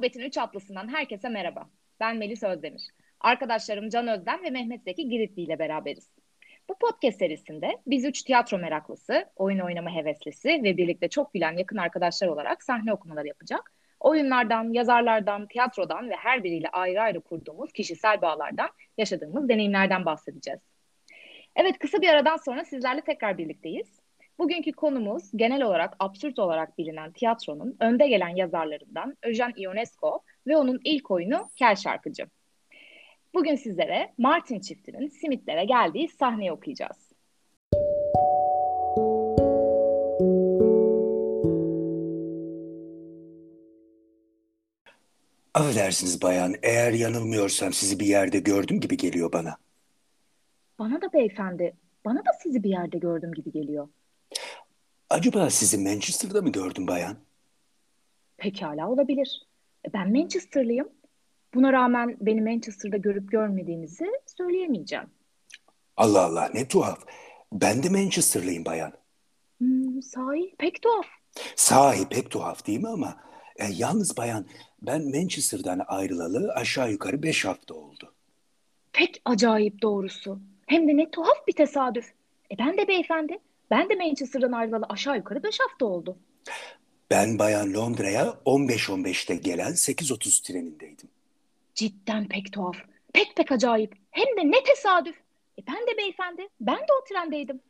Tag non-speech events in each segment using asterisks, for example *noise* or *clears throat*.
Metin 3 atlısından herkese merhaba. Ben Melis Özdemir. Arkadaşlarım Can Özden ve Mehmet Zeki Giritli ile beraberiz. Bu podcast serisinde biz üç tiyatro meraklısı, oyun oynama heveslisi ve birlikte çok gülen yakın arkadaşlar olarak sahne okumaları yapacak. Oyunlardan, yazarlardan, tiyatrodan ve her biriyle ayrı ayrı kurduğumuz kişisel bağlardan, yaşadığımız deneyimlerden bahsedeceğiz. Evet kısa bir aradan sonra sizlerle tekrar birlikteyiz. Bugünkü konumuz genel olarak absürt olarak bilinen tiyatronun önde gelen yazarlarından Eugene Ionesco ve onun ilk oyunu Kel Şarkıcı. Bugün sizlere Martin çiftinin Simitlere geldiği sahneyi okuyacağız. Affedersiniz bayan, eğer yanılmıyorsam sizi bir yerde gördüm gibi geliyor bana. Bana da beyefendi, bana da sizi bir yerde gördüm gibi geliyor. Acaba sizi Manchester'da mı gördüm bayan? Pekala olabilir. Ben Manchester'lıyım. Buna rağmen beni Manchester'da görüp görmediğinizi söyleyemeyeceğim. Allah Allah ne tuhaf. Ben de Manchester'lıyım bayan. Hmm, sahi pek tuhaf. Sahi pek tuhaf değil mi ama e, yalnız bayan ben Manchester'dan ayrılalı aşağı yukarı beş hafta oldu. Pek acayip doğrusu. Hem de ne tuhaf bir tesadüf. E ben de beyefendi. Ben de Manchester'dan ayrılalı aşağı yukarı beş hafta oldu. Ben bayan Londra'ya 15-15'te gelen 8.30 trenindeydim. Cidden pek tuhaf. Pek pek acayip. Hem de ne tesadüf. E ben de beyefendi. Ben de o trendeydim.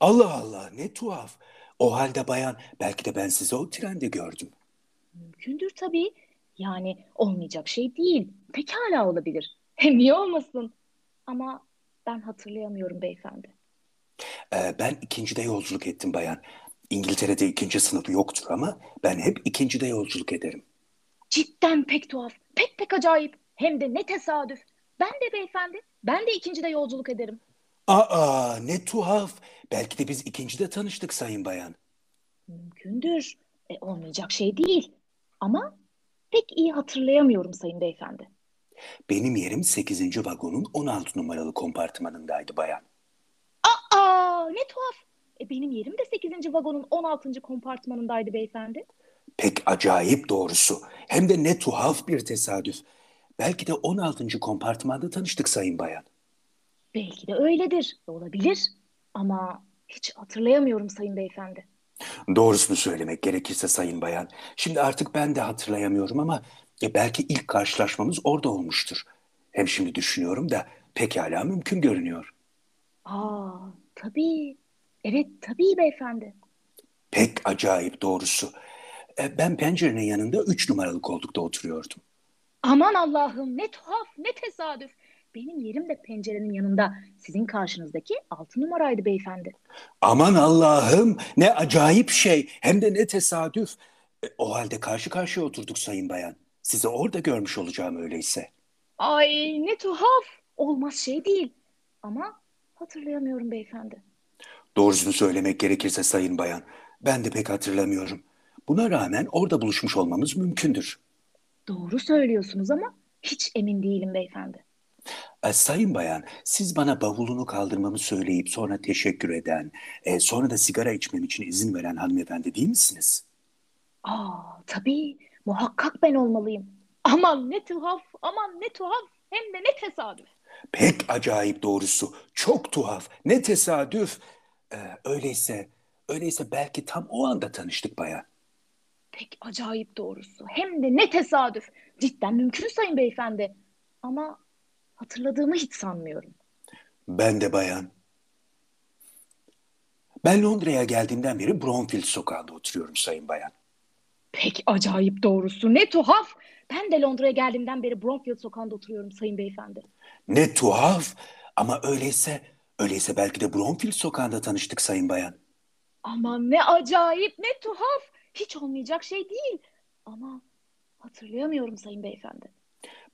Allah Allah ne tuhaf. O halde bayan belki de ben sizi o trende gördüm. Mümkündür tabii. Yani olmayacak şey değil. Pekala olabilir. Hem niye olmasın? Ama ben hatırlayamıyorum beyefendi. Ee, ben ikincide yolculuk ettim bayan. İngiltere'de ikinci sınıf yoktur ama ben hep ikincide yolculuk ederim. Cidden pek tuhaf. Pek pek acayip. Hem de ne tesadüf. Ben de beyefendi. Ben de ikincide yolculuk ederim. Aa ne tuhaf. Belki de biz ikincide tanıştık sayın bayan. Mümkündür. E, olmayacak şey değil. Ama pek iyi hatırlayamıyorum sayın beyefendi. Benim yerim 8. vagonun 16 numaralı kompartımanındaydı bayan. Aa ne tuhaf. E, benim yerim de 8. vagonun 16. kompartmanındaydı beyefendi. Pek acayip doğrusu. Hem de ne tuhaf bir tesadüf. Belki de 16. kompartmanda tanıştık sayın bayan. Belki de öyledir. Olabilir. Ama hiç hatırlayamıyorum sayın beyefendi. Doğrusunu söylemek gerekirse sayın bayan. Şimdi artık ben de hatırlayamıyorum ama ya belki ilk karşılaşmamız orada olmuştur. Hem şimdi düşünüyorum da pekala mümkün görünüyor. Aa, tabii. Evet, tabii beyefendi. Pek acayip doğrusu. E, Ben pencerenin yanında üç numaralı koltukta oturuyordum. Aman Allah'ım ne tuhaf, ne tesadüf. Benim yerim de pencerenin yanında. Sizin karşınızdaki altı numaraydı beyefendi. Aman Allah'ım ne acayip şey hem de ne tesadüf. E, O halde karşı karşıya oturduk sayın bayan. Sizi orada görmüş olacağım öyleyse. Ay ne tuhaf. Olmaz şey değil. Ama hatırlayamıyorum beyefendi. Doğrusunu söylemek gerekirse sayın bayan. Ben de pek hatırlamıyorum. Buna rağmen orada buluşmuş olmamız mümkündür. Doğru söylüyorsunuz ama hiç emin değilim beyefendi. E, sayın bayan, siz bana bavulunu kaldırmamı söyleyip sonra teşekkür eden, e, sonra da sigara içmem için izin veren hanımefendi değil misiniz? Aa tabii muhakkak ben olmalıyım. Aman ne tuhaf, aman ne tuhaf. Hem de ne tesadüf. Pek acayip doğrusu. Çok tuhaf. Ne tesadüf. E, öyleyse, öyleyse belki tam o anda tanıştık bayan. Pek acayip doğrusu. Hem de ne tesadüf. Cidden mümkün sayın beyefendi. Ama hatırladığımı hiç sanmıyorum. Ben de bayan. Ben Londra'ya geldiğimden beri Bromfield sokağında oturuyorum sayın bayan. Pek acayip doğrusu. Ne tuhaf. Ben de Londra'ya geldiğimden beri Bromfield sokağında oturuyorum sayın beyefendi. Ne tuhaf. Ama öyleyse, öyleyse belki de Bromfield sokağında tanıştık sayın bayan. Aman ne acayip, ne tuhaf. Hiç olmayacak şey değil. Ama hatırlayamıyorum sayın beyefendi.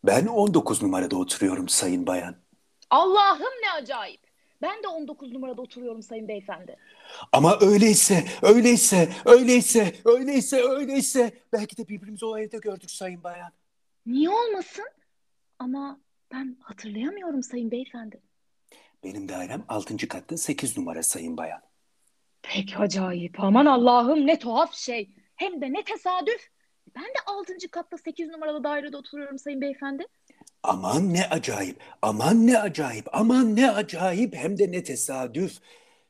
Ben 19 numarada oturuyorum sayın bayan. Allah'ım ne acayip. Ben de 19 numarada oturuyorum sayın beyefendi. Ama öyleyse, öyleyse, öyleyse, öyleyse, öyleyse belki de birbirimizi o evde gördük sayın bayan. Niye olmasın? Ama ben hatırlayamıyorum sayın beyefendi. Benim dairem 6. katta 8 numara sayın bayan. Pek acayip. Aman Allah'ım ne tuhaf şey. Hem de ne tesadüf. Ben de 6. katta 8 numaralı dairede oturuyorum sayın beyefendi. Aman ne acayip, aman ne acayip, aman ne acayip hem de ne tesadüf.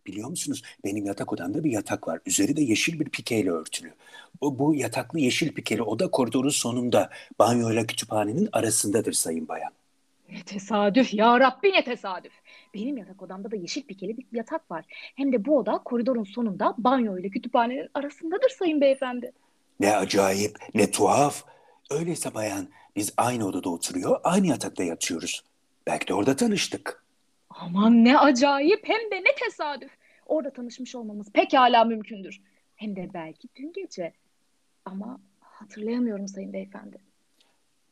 Biliyor musunuz benim yatak odamda bir yatak var. Üzeri de yeşil bir pikeyle örtülü. Bu, bu yataklı yeşil pikeli oda koridorun sonunda banyoyla kütüphanenin arasındadır sayın bayan. Ne tesadüf ya Rabbi ne tesadüf. Benim yatak odamda da yeşil pikeli bir yatak var. Hem de bu oda koridorun sonunda banyo ile kütüphanenin arasındadır sayın beyefendi. Ne acayip, ne tuhaf. Öyleyse bayan biz aynı odada oturuyor, aynı yatakta yatıyoruz. Belki de orada tanıştık. Aman ne acayip hem de ne tesadüf. Orada tanışmış olmamız pekala mümkündür. Hem de belki dün gece. Ama hatırlayamıyorum sayın beyefendi.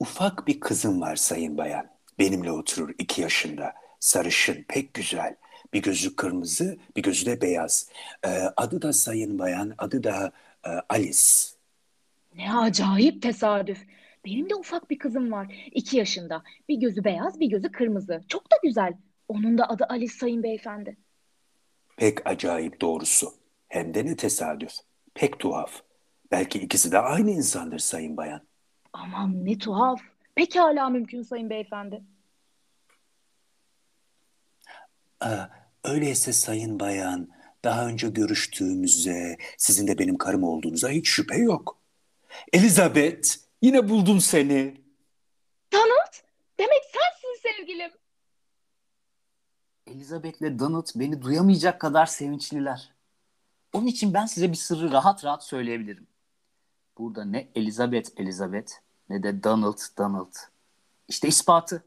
Ufak bir kızım var sayın bayan. Benimle oturur iki yaşında. Sarışın, pek güzel. Bir gözü kırmızı, bir gözü de beyaz. Ee, adı da sayın bayan, adı da e, Alice. Ne acayip tesadüf. Benim de ufak bir kızım var. iki yaşında. Bir gözü beyaz, bir gözü kırmızı. Çok da güzel. Onun da adı Alice sayın beyefendi. Pek acayip doğrusu. Hem de ne tesadüf. Pek tuhaf. Belki ikisi de aynı insandır sayın bayan. Aman ne tuhaf. Pekala mümkün sayın beyefendi. Aa, öyleyse sayın bayan, daha önce görüştüğümüzde sizin de benim karım olduğunuza hiç şüphe yok. Elizabeth, yine buldum seni. Donald, demek sensin sevgilim. Elizabeth'le Donald beni duyamayacak kadar sevinçliler. Onun için ben size bir sırrı rahat rahat söyleyebilirim. Burada ne Elizabeth Elizabeth ne de Donald Donald. İşte ispatı.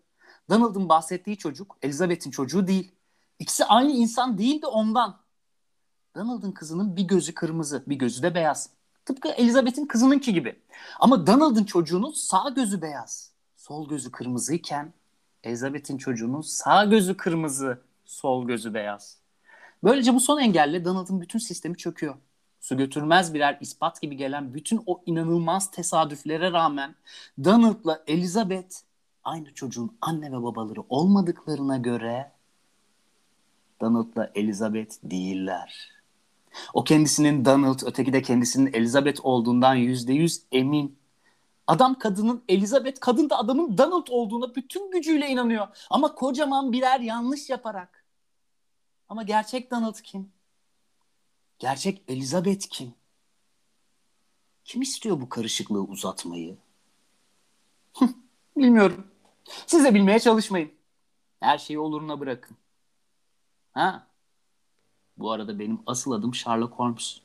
Donald'ın bahsettiği çocuk Elizabeth'in çocuğu değil. İkisi aynı insan değil de ondan. Donald'ın kızının bir gözü kırmızı, bir gözü de beyaz. Tıpkı Elizabeth'in kızınınki gibi. Ama Donald'ın çocuğunun sağ gözü beyaz, sol gözü kırmızıyken Elizabeth'in çocuğunun sağ gözü kırmızı, sol gözü beyaz. Böylece bu son engelle Donald'ın bütün sistemi çöküyor. Su götürmez birer ispat gibi gelen bütün o inanılmaz tesadüflere rağmen Donald'la Elizabeth aynı çocuğun anne ve babaları olmadıklarına göre Donald'la Elizabeth değiller. O kendisinin Donald, öteki de kendisinin Elizabeth olduğundan yüzde yüz emin. Adam kadının Elizabeth, kadın da adamın Donald olduğuna bütün gücüyle inanıyor. Ama kocaman birer yanlış yaparak. Ama gerçek Donald kim? Gerçek Elizabeth kim? Kim istiyor bu karışıklığı uzatmayı? Bilmiyorum. Siz de bilmeye çalışmayın. Her şeyi oluruna bırakın. Ha? Bu arada benim asıl adım Sherlock Holmes.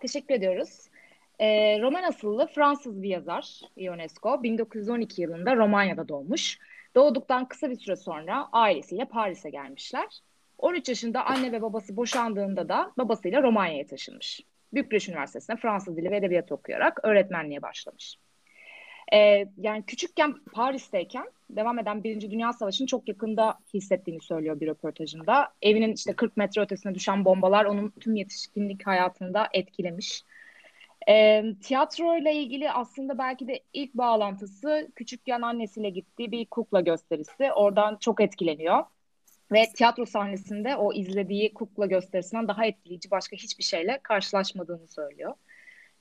Teşekkür ediyoruz. Ee, roman asıllı Fransız bir yazar Ionesco 1912 yılında Romanya'da doğmuş. Doğduktan kısa bir süre sonra ailesiyle Paris'e gelmişler. 13 yaşında anne ve babası boşandığında da babasıyla Romanya'ya taşınmış. Bükreş Üniversitesi'nde Fransız dili ve edebiyat okuyarak öğretmenliğe başlamış. Ee, yani küçükken Paris'teyken devam eden Birinci Dünya Savaşı'nı çok yakında hissettiğini söylüyor bir röportajında. Evinin işte 40 metre ötesine düşen bombalar onun tüm yetişkinlik hayatında etkilemiş. E, tiyatro ile ilgili aslında belki de ilk bağlantısı küçükken annesiyle gittiği bir kukla gösterisi. Oradan çok etkileniyor. Ve tiyatro sahnesinde o izlediği kukla gösterisinden daha etkileyici başka hiçbir şeyle karşılaşmadığını söylüyor.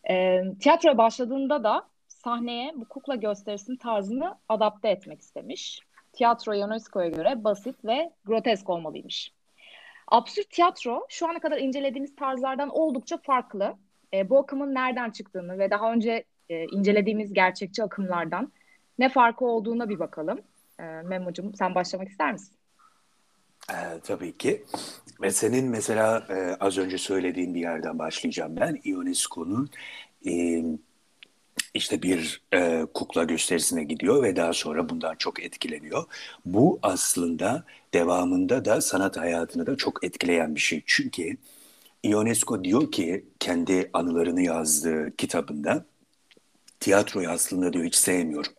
E, tiyatroya başladığında da sahneye bu kukla gösterisinin tarzını adapte etmek istemiş. Tiyatro UNESCO'ya göre basit ve grotesk olmalıymış. Absürt tiyatro şu ana kadar incelediğimiz tarzlardan oldukça farklı. E, bu akımın nereden çıktığını ve daha önce e, incelediğimiz gerçekçi akımlardan ne farkı olduğuna bir bakalım. E, Memo'cum sen başlamak ister misin? Ee, tabii ki. Ve senin mesela e, az önce söylediğin bir yerden başlayacağım ben. Ionesco'nun e, işte bir e, kukla gösterisine gidiyor ve daha sonra bundan çok etkileniyor. Bu aslında devamında da sanat hayatını da çok etkileyen bir şey. Çünkü Ionesco diyor ki kendi anılarını yazdığı kitabında tiyatroyu aslında diyor hiç sevmiyorum.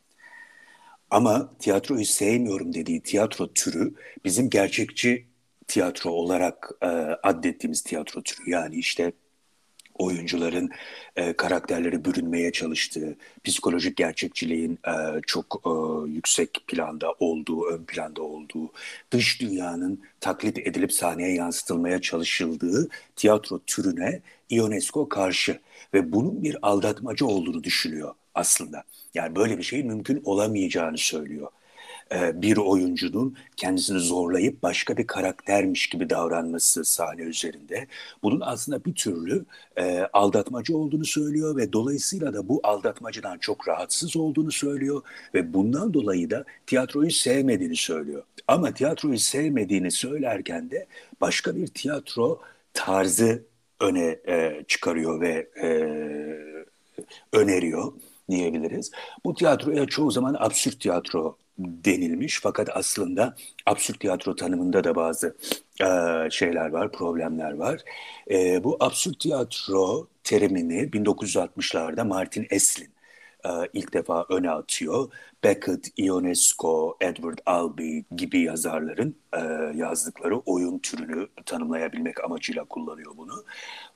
Ama tiyatroyu sevmiyorum dediği tiyatro türü bizim gerçekçi tiyatro olarak e, addettiğimiz tiyatro türü. Yani işte oyuncuların e, karakterleri bürünmeye çalıştığı, psikolojik gerçekçiliğin e, çok e, yüksek planda olduğu, ön planda olduğu, dış dünyanın taklit edilip sahneye yansıtılmaya çalışıldığı tiyatro türüne Ionesco karşı ve bunun bir aldatmaca olduğunu düşünüyor aslında. Yani böyle bir şeyin mümkün olamayacağını söylüyor. E, bir oyuncunun kendisini zorlayıp başka bir karaktermiş gibi davranması sahne üzerinde. Bunun aslında bir türlü e, aldatmacı olduğunu söylüyor ve dolayısıyla da bu aldatmacıdan çok rahatsız olduğunu söylüyor ve bundan dolayı da tiyatroyu sevmediğini söylüyor. Ama tiyatroyu sevmediğini söylerken de başka bir tiyatro tarzı öne e, çıkarıyor ve e, öneriyor diyebiliriz. Bu tiyatroya çoğu zaman absürt tiyatro denilmiş fakat aslında absürt tiyatro tanımında da bazı e, şeyler var, problemler var. E, bu absürt tiyatro terimini 1960'larda Martin Eslin e, ilk defa öne atıyor. Beckett, Ionesco, Edward Albee gibi yazarların e, yazdıkları oyun türünü tanımlayabilmek amacıyla kullanıyor bunu.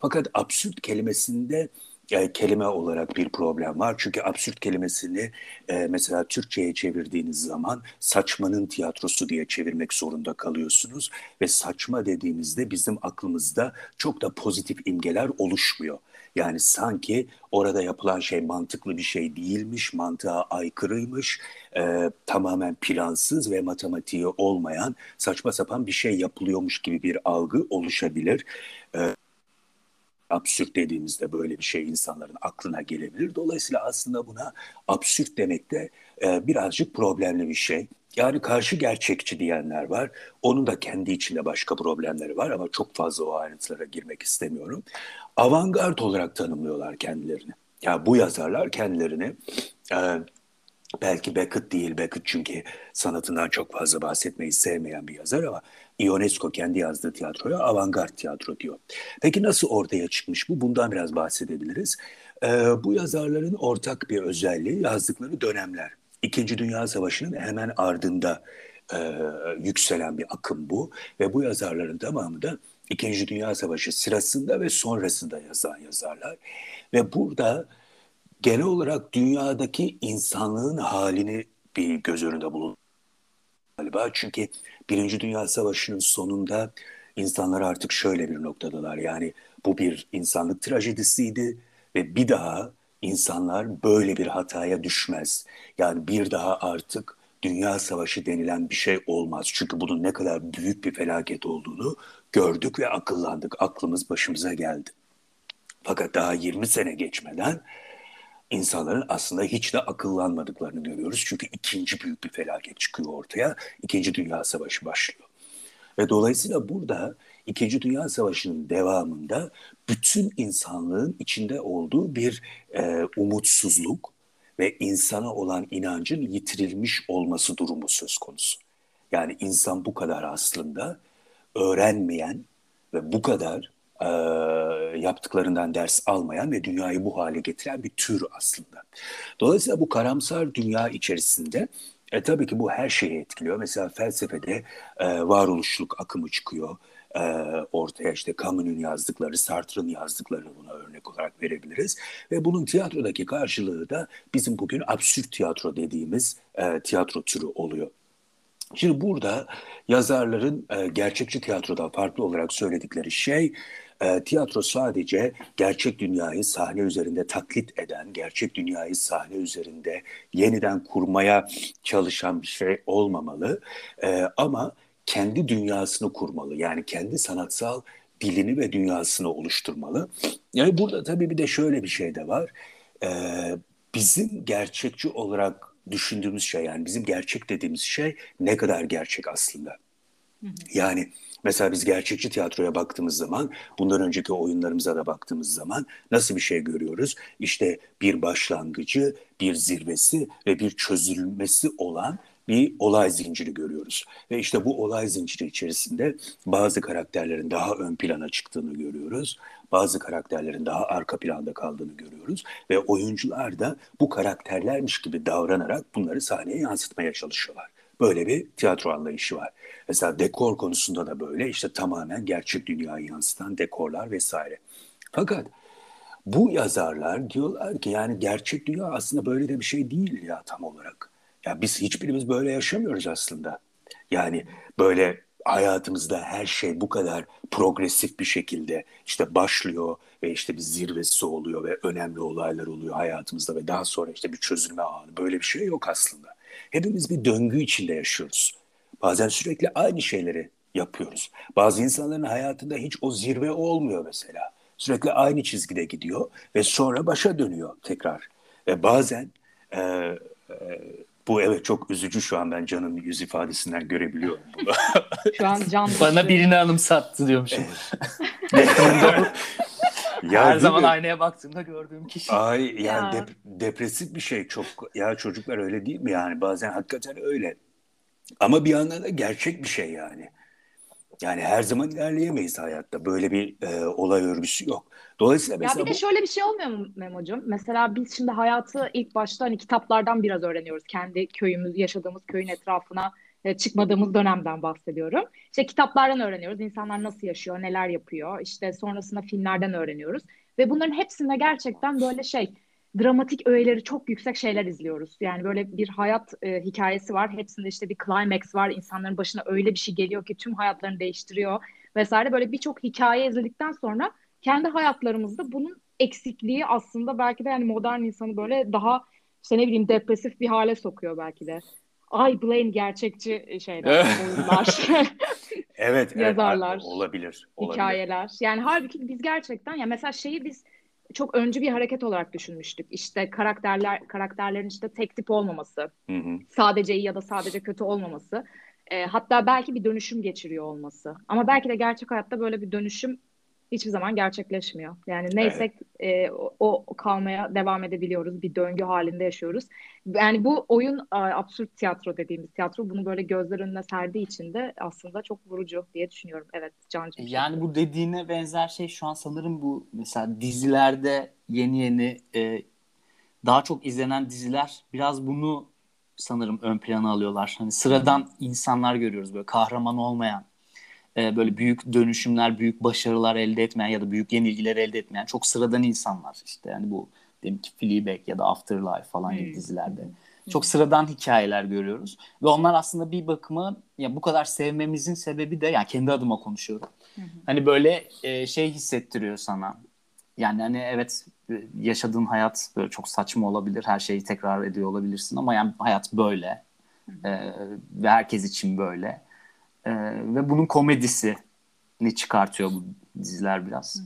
Fakat absürt kelimesinde e, kelime olarak bir problem var. Çünkü absürt kelimesini e, mesela Türkçe'ye çevirdiğiniz zaman saçmanın tiyatrosu diye çevirmek zorunda kalıyorsunuz. Ve saçma dediğimizde bizim aklımızda çok da pozitif imgeler oluşmuyor. Yani sanki orada yapılan şey mantıklı bir şey değilmiş, mantığa aykırıymış, e, tamamen plansız ve matematiği olmayan saçma sapan bir şey yapılıyormuş gibi bir algı oluşabilir. E, absürt dediğimizde böyle bir şey insanların aklına gelebilir. Dolayısıyla aslında buna absürt demek de e, birazcık problemli bir şey. Yani karşı gerçekçi diyenler var. Onun da kendi içinde başka problemleri var ama çok fazla o ayrıntılara girmek istemiyorum. Avantgard olarak tanımlıyorlar kendilerini. Ya yani bu yazarlar kendilerini e, belki Beckett değil, Beckett çünkü sanatından çok fazla bahsetmeyi sevmeyen bir yazar ama Ionesco kendi yazdığı tiyatroya avantgard tiyatro diyor. Peki nasıl ortaya çıkmış bu? Bundan biraz bahsedebiliriz. Ee, bu yazarların ortak bir özelliği yazdıkları dönemler. İkinci Dünya Savaşı'nın hemen ardında e, yükselen bir akım bu ve bu yazarların tamamı da İkinci Dünya Savaşı sırasında ve sonrasında yazan yazarlar ve burada genel olarak dünyadaki insanlığın halini bir göz önünde bulun galiba. Çünkü Birinci Dünya Savaşı'nın sonunda insanlar artık şöyle bir noktadalar. Yani bu bir insanlık trajedisiydi ve bir daha insanlar böyle bir hataya düşmez. Yani bir daha artık Dünya Savaşı denilen bir şey olmaz. Çünkü bunun ne kadar büyük bir felaket olduğunu gördük ve akıllandık. Aklımız başımıza geldi. Fakat daha 20 sene geçmeden insanların aslında hiç de akıllanmadıklarını görüyoruz. Çünkü ikinci büyük bir felaket çıkıyor ortaya. İkinci Dünya Savaşı başlıyor. Ve dolayısıyla burada İkinci Dünya Savaşı'nın devamında bütün insanlığın içinde olduğu bir e, umutsuzluk ve insana olan inancın yitirilmiş olması durumu söz konusu. Yani insan bu kadar aslında öğrenmeyen ve bu kadar e, yaptıklarından ders almayan ve dünyayı bu hale getiren bir tür aslında. Dolayısıyla bu karamsar dünya içerisinde e, tabii ki bu her şeyi etkiliyor. Mesela felsefede e, varoluşluk akımı çıkıyor e, ortaya işte Camus'un yazdıkları, Sartre'ın yazdıkları buna örnek olarak verebiliriz. Ve bunun tiyatrodaki karşılığı da bizim bugün absürt tiyatro dediğimiz e, tiyatro türü oluyor. Şimdi burada yazarların e, gerçekçi tiyatrodan farklı olarak söyledikleri şey e, tiyatro sadece gerçek dünyayı sahne üzerinde taklit eden, gerçek dünyayı sahne üzerinde yeniden kurmaya çalışan bir şey olmamalı. E, ama kendi dünyasını kurmalı. Yani kendi sanatsal dilini ve dünyasını oluşturmalı. Yani burada tabii bir de şöyle bir şey de var. E, bizim gerçekçi olarak düşündüğümüz şey yani bizim gerçek dediğimiz şey ne kadar gerçek aslında. Yani mesela biz gerçekçi tiyatroya baktığımız zaman, bundan önceki oyunlarımıza da baktığımız zaman nasıl bir şey görüyoruz? İşte bir başlangıcı, bir zirvesi ve bir çözülmesi olan bir olay zinciri görüyoruz. Ve işte bu olay zinciri içerisinde bazı karakterlerin daha ön plana çıktığını görüyoruz. Bazı karakterlerin daha arka planda kaldığını görüyoruz. Ve oyuncular da bu karakterlermiş gibi davranarak bunları sahneye yansıtmaya çalışıyorlar. Böyle bir tiyatro anlayışı var. Mesela dekor konusunda da böyle işte tamamen gerçek dünyayı yansıtan dekorlar vesaire. Fakat Bu yazarlar diyorlar ki yani gerçek dünya aslında böyle de bir şey değil ya tam olarak. Ya biz hiçbirimiz böyle yaşamıyoruz aslında. Yani böyle hayatımızda her şey bu kadar progresif bir şekilde işte başlıyor ve işte bir zirvesi oluyor ve önemli olaylar oluyor hayatımızda ve daha sonra işte bir çözülme anı. Böyle bir şey yok aslında. Hepimiz bir döngü içinde yaşıyoruz. Bazen sürekli aynı şeyleri yapıyoruz. Bazı insanların hayatında hiç o zirve olmuyor mesela. Sürekli aynı çizgide gidiyor ve sonra başa dönüyor tekrar. Ve bazen e, e, bu evet çok üzücü şu an ben Can'ın yüz ifadesinden görebiliyorum bunu. *laughs* şu an Can Bana birini anımsattı diyormuşum. *laughs* ya, Her zaman mi? aynaya baktığımda gördüğüm kişi. Ay yani ya. Dep- depresif bir şey çok. Ya çocuklar öyle değil mi yani? Bazen hakikaten öyle. Ama bir yandan da gerçek bir şey yani. Yani her zaman ilerleyemeyiz hayatta. Böyle bir e, olay örgüsü yok. Dolayısıyla mesela ya bir de bu... şöyle bir şey olmuyor mu Memo'cum? Mesela biz şimdi hayatı ilk başta hani kitaplardan biraz öğreniyoruz. Kendi köyümüz, yaşadığımız köyün etrafına e, çıkmadığımız dönemden bahsediyorum. İşte kitaplardan öğreniyoruz. İnsanlar nasıl yaşıyor, neler yapıyor. İşte sonrasında filmlerden öğreniyoruz. Ve bunların hepsinde gerçekten böyle şey dramatik öğeleri çok yüksek şeyler izliyoruz. Yani böyle bir hayat e, hikayesi var. Hepsinde işte bir climax var. İnsanların başına öyle bir şey geliyor ki tüm hayatlarını değiştiriyor vesaire. Böyle birçok hikaye izledikten sonra kendi hayatlarımızda bunun eksikliği aslında belki de yani modern insanı böyle daha işte ne bileyim depresif bir hale sokuyor belki de. Ay Blaine gerçekçi şeyler, *laughs* oyunlar. evet, yazarlar, evet, olabilir, olabilir. Hikayeler. Yani halbuki biz gerçekten ya mesela şeyi biz çok öncü bir hareket olarak düşünmüştük. İşte karakterler karakterlerin işte tek tip olmaması, hı hı. sadece iyi ya da sadece kötü olmaması. E, hatta belki bir dönüşüm geçiriyor olması. Ama belki de gerçek hayatta böyle bir dönüşüm hiçbir zaman gerçekleşmiyor. Yani neysek evet. e, o, o kalmaya devam edebiliyoruz. Bir döngü halinde yaşıyoruz. Yani bu oyun absürt tiyatro dediğimiz tiyatro bunu böyle gözler önüne serdiği için de aslında çok vurucu diye düşünüyorum. Evet Can'cığım. Yani bu dediğine benzer şey şu an sanırım bu mesela dizilerde yeni yeni e, daha çok izlenen diziler biraz bunu sanırım ön plana alıyorlar. Hani sıradan insanlar görüyoruz böyle kahraman olmayan e, böyle büyük dönüşümler, büyük başarılar elde etmeyen ya da büyük yenilgiler elde etmeyen çok sıradan insanlar işte yani bu demek ki Fleabag ya da Afterlife falan gibi hmm. dizilerde. Çok sıradan hikayeler görüyoruz ve onlar aslında bir bakıma ya bu kadar sevmemizin sebebi de yani kendi adıma konuşuyorum. Hani böyle e, şey hissettiriyor sana. Yani hani evet yaşadığın hayat böyle çok saçma olabilir. Her şeyi tekrar ediyor olabilirsin ama yani hayat böyle. E, ve herkes için böyle e, ve bunun komedisini çıkartıyor bu diziler biraz.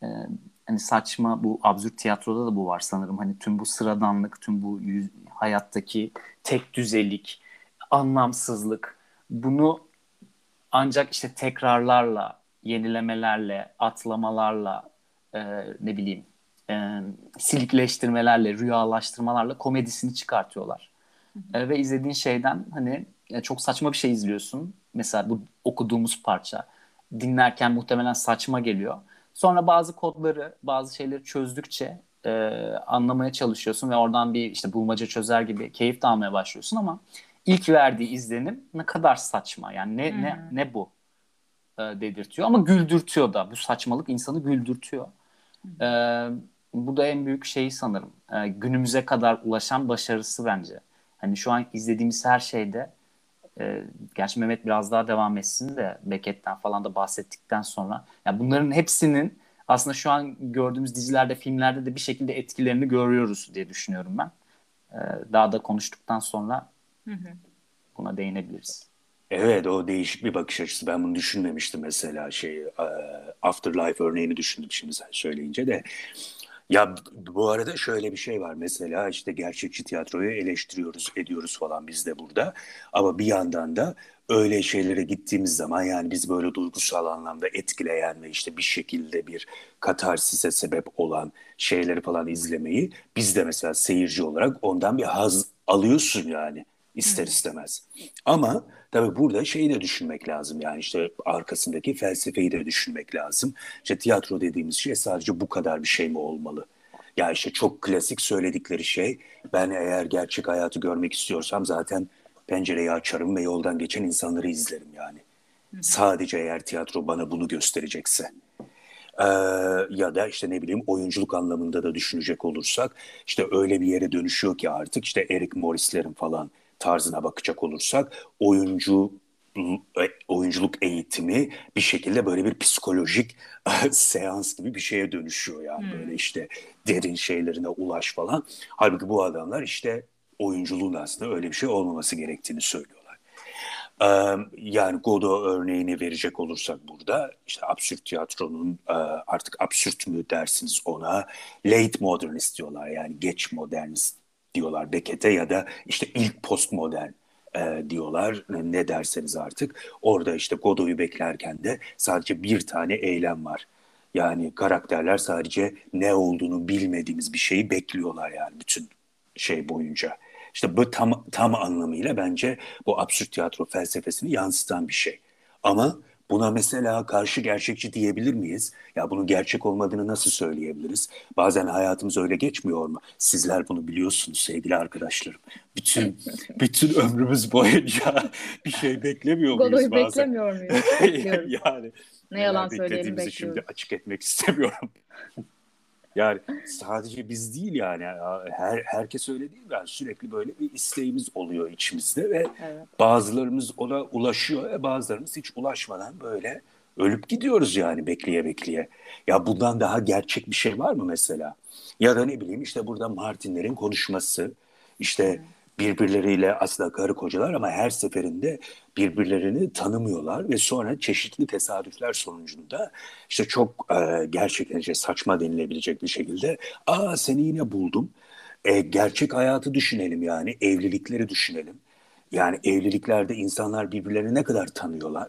Hı hı. E, hani saçma bu absürt tiyatroda da bu var sanırım. Hani tüm bu sıradanlık, tüm bu yüz, hayattaki tek düzelik, anlamsızlık bunu ancak işte tekrarlarla, yenilemelerle, atlamalarla e, ne bileyim e, silikleştirmelerle, rüyalaştırmalarla komedisini çıkartıyorlar. Hı hı. E, ve izlediğin şeyden hani ya çok saçma bir şey izliyorsun mesela bu okuduğumuz parça dinlerken muhtemelen saçma geliyor. Sonra bazı kodları, bazı şeyleri çözdükçe e, anlamaya çalışıyorsun ve oradan bir işte bulmaca çözer gibi keyif de almaya başlıyorsun ama ilk verdiği izlenim ne kadar saçma. Yani ne hmm. ne ne bu e, dedirtiyor ama güldürtüyor da. Bu saçmalık insanı güldürtüyor. Hmm. E, bu da en büyük şeyi sanırım. E, günümüze kadar ulaşan başarısı bence. Hani şu an izlediğimiz her şeyde e, gerçi Mehmet biraz daha devam etsin de Beckett'ten falan da bahsettikten sonra. Yani bunların hepsinin aslında şu an gördüğümüz dizilerde, filmlerde de bir şekilde etkilerini görüyoruz diye düşünüyorum ben. E, daha da konuştuktan sonra hı hı. buna değinebiliriz. Evet o değişik bir bakış açısı. Ben bunu düşünmemiştim mesela şey Afterlife örneğini düşündüm şimdi sen söyleyince de. Ya bu arada şöyle bir şey var. Mesela işte gerçekçi tiyatroyu eleştiriyoruz ediyoruz falan biz de burada. Ama bir yandan da öyle şeylere gittiğimiz zaman yani biz böyle duygusal anlamda etkileyen ve işte bir şekilde bir katarsise sebep olan şeyleri falan izlemeyi biz de mesela seyirci olarak ondan bir haz alıyorsun yani ister istemez. Ama tabii burada şeyi de düşünmek lazım yani işte arkasındaki felsefeyi de düşünmek lazım. İşte tiyatro dediğimiz şey sadece bu kadar bir şey mi olmalı? Ya işte çok klasik söyledikleri şey ben eğer gerçek hayatı görmek istiyorsam zaten pencereyi açarım ve yoldan geçen insanları izlerim yani. Hı. Sadece eğer tiyatro bana bunu gösterecekse. Ee, ya da işte ne bileyim oyunculuk anlamında da düşünecek olursak işte öyle bir yere dönüşüyor ki artık işte Eric Morris'lerin falan tarzına bakacak olursak oyuncu e, oyunculuk eğitimi bir şekilde böyle bir psikolojik *laughs* seans gibi bir şeye dönüşüyor yani hmm. böyle işte derin şeylerine ulaş falan. Halbuki bu adamlar işte oyunculuğun aslında öyle bir şey olmaması gerektiğini söylüyorlar. Yani Godot örneğini verecek olursak burada işte absürt tiyatronun artık absürt mü dersiniz ona late modernist diyorlar yani geç modernist diyorlar Beckett'e ya da işte ilk postmodern e, diyorlar ne derseniz artık. Orada işte Godot'u beklerken de sadece bir tane eylem var. Yani karakterler sadece ne olduğunu bilmediğimiz bir şeyi bekliyorlar yani bütün şey boyunca. İşte bu tam tam anlamıyla bence bu absürt tiyatro felsefesini yansıtan bir şey. Ama Buna mesela karşı gerçekçi diyebilir miyiz? Ya bunun gerçek olmadığını nasıl söyleyebiliriz? Bazen hayatımız öyle geçmiyor mu? Sizler bunu biliyorsunuz sevgili arkadaşlarım. Bütün *laughs* bütün ömrümüz boyunca bir şey beklemiyor muyuz Godoy bazen? beklemiyor muyuz? *laughs* yani ne yalan söyleyelim bekliyoruz. şimdi açık etmek istemiyorum. *laughs* Yani sadece biz değil yani her herkes öyle değil yani sürekli böyle bir isteğimiz oluyor içimizde ve evet. bazılarımız ona ulaşıyor ve bazılarımız hiç ulaşmadan böyle ölüp gidiyoruz yani bekleye bekleye. Ya bundan daha gerçek bir şey var mı mesela? Ya da ne bileyim işte burada Martinlerin konuşması işte birbirleriyle aslında karı kocalar ama her seferinde birbirlerini tanımıyorlar ve sonra çeşitli tesadüfler sonucunda işte çok e, gerçekten işte saçma denilebilecek bir şekilde aa seni yine buldum. E, gerçek hayatı düşünelim yani evlilikleri düşünelim. Yani evliliklerde insanlar birbirlerini ne kadar tanıyorlar?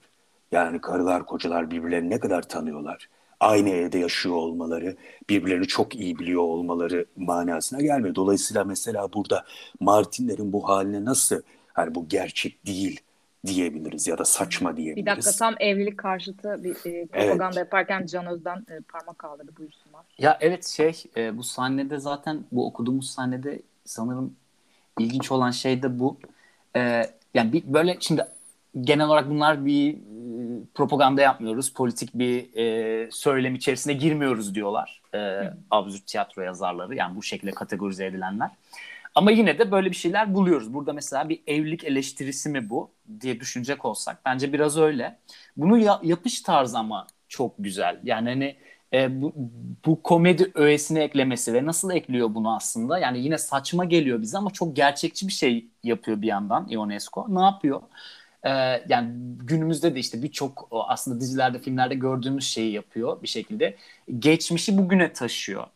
Yani karılar kocalar birbirlerini ne kadar tanıyorlar? Aynı evde yaşıyor olmaları, birbirlerini çok iyi biliyor olmaları manasına gelmiyor. Dolayısıyla mesela burada Martinlerin bu haline nasıl hani bu gerçek değil diyebiliriz ya da saçma diyebiliriz. Bir dakika tam evlilik karşıtı bir e, propaganda evet. yaparken Can Özden e, parmak kaldırdı buyursunlar. Ya evet şey e, bu sahnede zaten bu okuduğumuz sahnede sanırım ilginç olan şey de bu. E, yani bir, böyle şimdi genel olarak bunlar bir propaganda yapmıyoruz, politik bir e, söylem içerisine girmiyoruz diyorlar e, absürt tiyatro yazarları. Yani bu şekilde kategorize edilenler. Ama yine de böyle bir şeyler buluyoruz. Burada mesela bir evlilik eleştirisi mi bu diye düşünecek olsak bence biraz öyle. Bunu ya, yapış tarzı ama çok güzel. Yani hani e, bu, bu komedi öğesini eklemesi ve nasıl ekliyor bunu aslında? Yani yine saçma geliyor bize ama çok gerçekçi bir şey yapıyor bir yandan Ionesco. Ne yapıyor? Ee, yani günümüzde de işte birçok aslında dizilerde, filmlerde gördüğümüz şeyi yapıyor bir şekilde. Geçmişi bugüne taşıyor.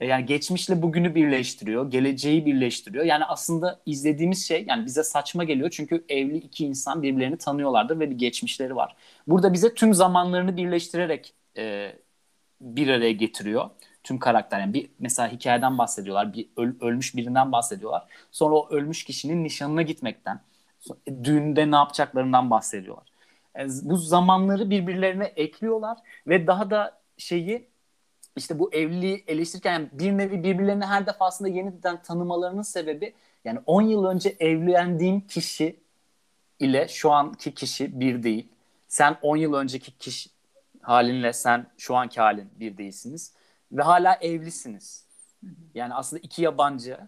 Ee, yani geçmişle bugünü birleştiriyor, geleceği birleştiriyor. Yani aslında izlediğimiz şey yani bize saçma geliyor çünkü evli iki insan birbirlerini tanıyorlardır ve bir geçmişleri var. Burada bize tüm zamanlarını birleştirerek e, bir araya getiriyor tüm karakter. Yani bir mesela hikayeden bahsediyorlar, bir öl, ölmüş birinden bahsediyorlar. Sonra o ölmüş kişinin nişanına gitmekten, düğünde ne yapacaklarından bahsediyorlar. Yani e, bu zamanları birbirlerine ekliyorlar ve daha da şeyi işte bu evliliği eleştirirken yani bir nevi birbirlerini her defasında yeniden tanımalarının sebebi yani 10 yıl önce evlendiğin kişi ile şu anki kişi bir değil. Sen 10 yıl önceki kişi halinle sen şu anki halin bir değilsiniz ve hala evlisiniz. Yani aslında iki yabancı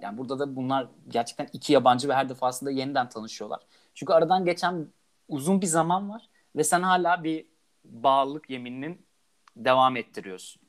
yani burada da bunlar gerçekten iki yabancı ve her defasında yeniden tanışıyorlar. Çünkü aradan geçen uzun bir zaman var ve sen hala bir bağlılık yemininin devam ettiriyorsun.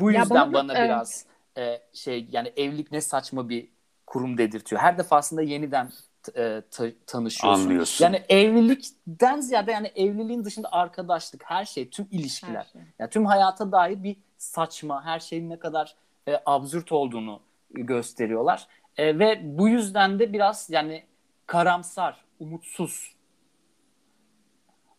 Bu yüzden bana, bana evet. biraz e, şey yani evlilik ne saçma bir kurum dedirtiyor. Her defasında yeniden e, ta, tanışıyorsun. Anlıyorsun. Yani evlilikten ziyade yani evliliğin dışında arkadaşlık, her şey, tüm ilişkiler. Her şey. Yani tüm hayata dair bir saçma, her şeyin ne kadar e, absürt olduğunu gösteriyorlar. E, ve bu yüzden de biraz yani karamsar, umutsuz.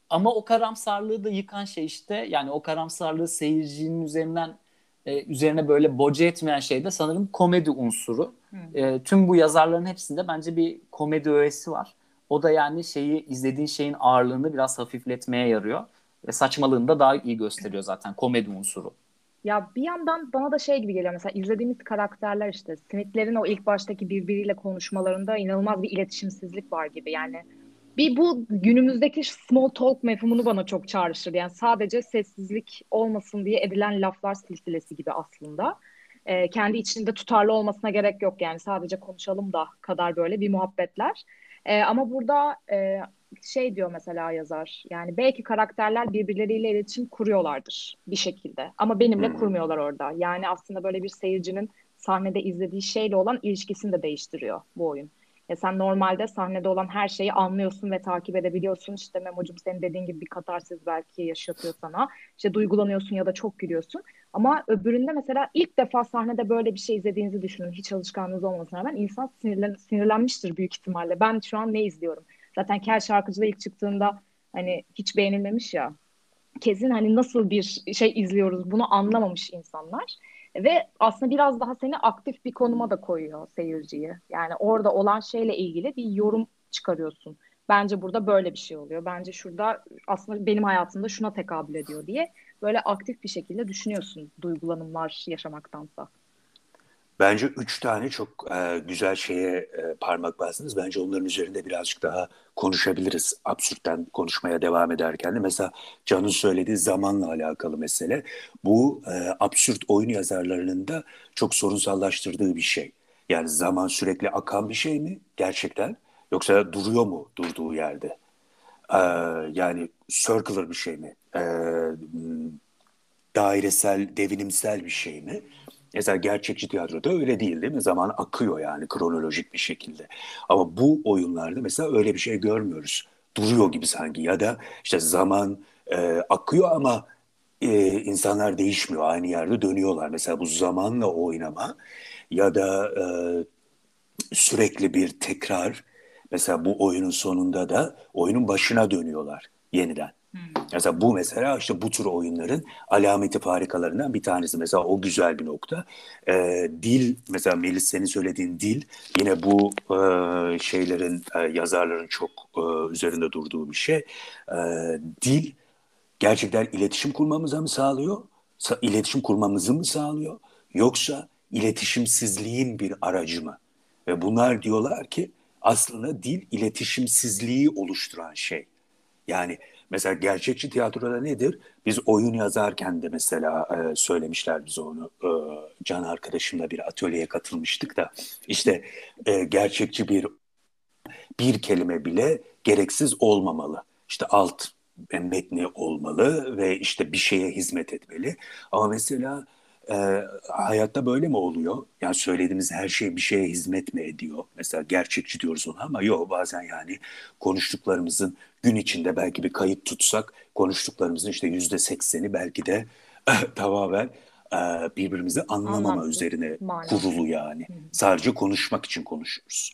Ama o karamsarlığı da yıkan şey işte yani o karamsarlığı seyircinin üzerinden e, üzerine böyle boca etmeyen şey de sanırım komedi unsuru. E, tüm bu yazarların hepsinde bence bir komedi öğesi var. O da yani şeyi izlediğin şeyin ağırlığını biraz hafifletmeye yarıyor ve saçmalığını da daha iyi gösteriyor zaten komedi unsuru. Ya bir yandan bana da şey gibi geliyor mesela izlediğimiz karakterler işte Smith'lerin o ilk baştaki birbiriyle konuşmalarında inanılmaz bir iletişimsizlik var gibi. Yani Bir bu günümüzdeki small talk mefhumunu bana çok çağrıştırdı. Yani sadece sessizlik olmasın diye edilen laflar silsilesi gibi aslında. Ee, kendi içinde tutarlı olmasına gerek yok yani sadece konuşalım da kadar böyle bir muhabbetler. Ee, ama burada e, şey diyor mesela yazar yani belki karakterler birbirleriyle iletişim kuruyorlardır bir şekilde ama benimle hmm. kurmuyorlar orada. Yani aslında böyle bir seyircinin sahnede izlediği şeyle olan ilişkisini de değiştiriyor bu oyun. Ya sen normalde sahnede olan her şeyi anlıyorsun ve takip edebiliyorsun. İşte Memo'cum senin dediğin gibi bir katarsiz belki yaşatıyor sana. İşte duygulanıyorsun ya da çok gülüyorsun. Ama öbüründe mesela ilk defa sahnede böyle bir şey izlediğinizi düşünün. Hiç alışkanlığınız olmasına rağmen insan sinirlen sinirlenmiştir büyük ihtimalle. Ben şu an ne izliyorum? Zaten Kel şarkıcı da ilk çıktığında hani hiç beğenilmemiş ya. Kesin hani nasıl bir şey izliyoruz bunu anlamamış insanlar. Ve aslında biraz daha seni aktif bir konuma da koyuyor seyirciyi. Yani orada olan şeyle ilgili bir yorum çıkarıyorsun. Bence burada böyle bir şey oluyor. Bence şurada aslında benim hayatımda şuna tekabül ediyor diye böyle aktif bir şekilde düşünüyorsun duygulanımlar yaşamaktansa. Bence üç tane çok e, güzel şeye e, parmak bastınız. Bence onların üzerinde birazcık daha konuşabiliriz. Absürtten konuşmaya devam ederken de. Mesela Can'ın söylediği zamanla alakalı mesele. Bu e, absürt oyun yazarlarının da çok sorunsallaştırdığı bir şey. Yani zaman sürekli akan bir şey mi gerçekten? Yoksa duruyor mu durduğu yerde? E, yani circular bir şey mi? E, dairesel, devinimsel bir şey mi? Mesela gerçekçi tiyatroda öyle değil değil mi? Zaman akıyor yani kronolojik bir şekilde. Ama bu oyunlarda mesela öyle bir şey görmüyoruz. Duruyor gibi sanki ya da işte zaman e, akıyor ama e, insanlar değişmiyor. Aynı yerde dönüyorlar. Mesela bu zamanla oynama ya da e, sürekli bir tekrar. Mesela bu oyunun sonunda da oyunun başına dönüyorlar yeniden. Hmm. Mesela bu mesela işte bu tür oyunların alameti farikalarından bir tanesi. Mesela o güzel bir nokta. Ee, dil mesela Melis senin söylediğin dil yine bu e, şeylerin e, yazarların çok e, üzerinde durduğu bir şey. E, dil gerçekten iletişim kurmamıza mı sağlıyor? Sa- iletişim kurmamızı mı sağlıyor? Yoksa iletişimsizliğin bir aracı mı? Ve bunlar diyorlar ki aslında dil iletişimsizliği oluşturan şey. Yani Mesela gerçekçi tiyatroda nedir? Biz oyun yazarken de mesela e, söylemişler bize onu. E, Can arkadaşımla bir atölyeye katılmıştık da işte e, gerçekçi bir bir kelime bile gereksiz olmamalı. İşte alt metni olmalı ve işte bir şeye hizmet etmeli. Ama mesela e, hayatta böyle mi oluyor? Yani söylediğimiz her şey bir şeye hizmet mi ediyor? Mesela gerçekçi diyoruz ona ama yok bazen yani konuştuklarımızın gün içinde belki bir kayıt tutsak konuştuklarımızın işte yüzde sekseni belki de *laughs* tamamen e, birbirimizi anlamama Anlattı. üzerine Maalesef. kurulu yani. Hı. Sadece konuşmak için konuşuyoruz.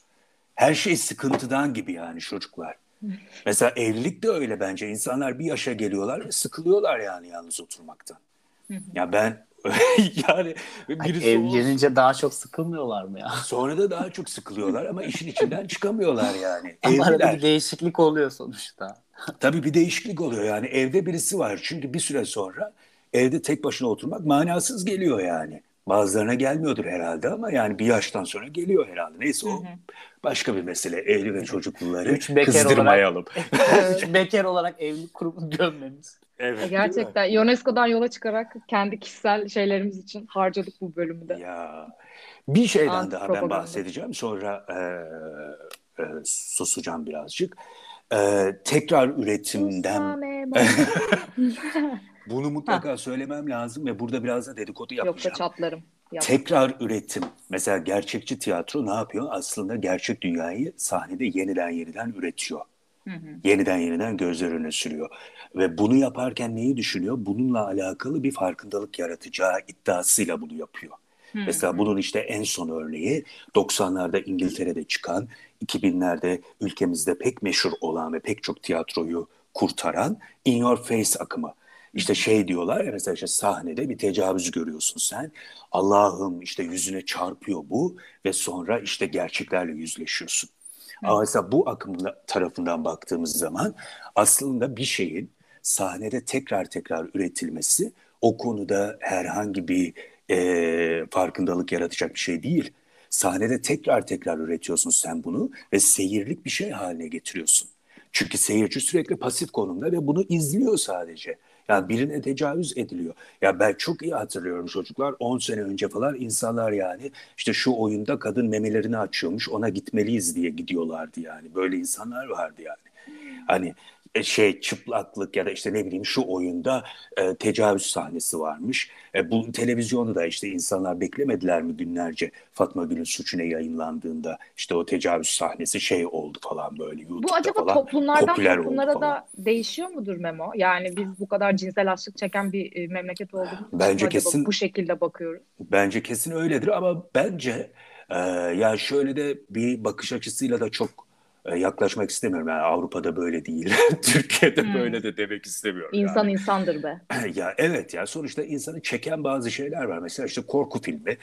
Her şey sıkıntıdan gibi yani çocuklar. Mesela evlilik de öyle bence. İnsanlar bir yaşa geliyorlar ve sıkılıyorlar yani yalnız oturmaktan. ya ben *laughs* yani birisi evlenince olsun. daha çok sıkılmıyorlar mı ya? Sonra da daha çok sıkılıyorlar ama işin içinden çıkamıyorlar yani. *laughs* Ama arada bir değişiklik oluyor sonuçta. Tabii bir değişiklik oluyor yani evde birisi var çünkü bir süre sonra evde tek başına oturmak manasız geliyor yani. Bazılarına gelmiyordur herhalde ama yani bir yaştan sonra geliyor herhalde. Neyse o başka bir mesele. Evli ve çocukluları Üç kızdırmayalım. Olarak, *laughs* Üç bekar olarak evlilik kurumu gömmemiz. Evet. Gerçekten UNESCO'dan yola çıkarak kendi kişisel şeylerimiz için harcadık bu bölümü de. Ya bir şeyden daha ben bahsedeceğim. Sonra e, e, susacağım birazcık. E, tekrar üretimden *laughs* bunu mutlaka ha. söylemem lazım ve burada biraz da dedikodu yapacağım. Yoksa çatlarım. Yap. Tekrar üretim. Mesela gerçekçi tiyatro ne yapıyor? Aslında gerçek dünyayı sahnede yeniden yeniden üretiyor. Hı hı. Yeniden yeniden gözler önüne sürüyor. Ve bunu yaparken neyi düşünüyor? Bununla alakalı bir farkındalık yaratacağı iddiasıyla bunu yapıyor. Hı hı. Mesela bunun işte en son örneği 90'larda İngiltere'de çıkan, 2000'lerde ülkemizde pek meşhur olan ve pek çok tiyatroyu kurtaran In Your Face akımı. İşte şey diyorlar mesela işte sahnede bir tecavüz görüyorsun sen. Allah'ım işte yüzüne çarpıyor bu ve sonra işte gerçeklerle yüzleşiyorsun. Mesela bu akım tarafından baktığımız zaman aslında bir şeyin sahnede tekrar tekrar üretilmesi o konuda herhangi bir e, farkındalık yaratacak bir şey değil. Sahnede tekrar tekrar üretiyorsun sen bunu ve seyirlik bir şey haline getiriyorsun. Çünkü seyirci sürekli pasif konumda ve bunu izliyor sadece. Yani birine tecavüz ediliyor. Ya ben çok iyi hatırlıyorum çocuklar 10 sene önce falan insanlar yani işte şu oyunda kadın memelerini açıyormuş ona gitmeliyiz diye gidiyorlardı yani. Böyle insanlar vardı yani. Hani şey çıplaklık ya da işte ne bileyim şu oyunda e, tecavüz sahnesi varmış. E, bu televizyonu da işte insanlar beklemediler mi günlerce Fatma Gül'ün suçuna yayınlandığında işte o tecavüz sahnesi şey oldu falan böyle YouTube'da Bu acaba falan toplumlardan toplumlara da değişiyor mudur Memo? Yani biz bu kadar cinsel açlık çeken bir e, memleket olduğumuz Bence kesin- bu şekilde bakıyoruz. Bence kesin öyledir ama bence e, ya şöyle de bir bakış açısıyla da çok e, yaklaşmak istemiyorum. Yani Avrupa'da böyle değil, *laughs* Türkiye'de Hmm. böyle de demek istemiyorum. İnsan yani. insandır be. *clears throat* Ya evet ya sonuçta insanı çeken bazı şeyler var. Mesela işte korku filmi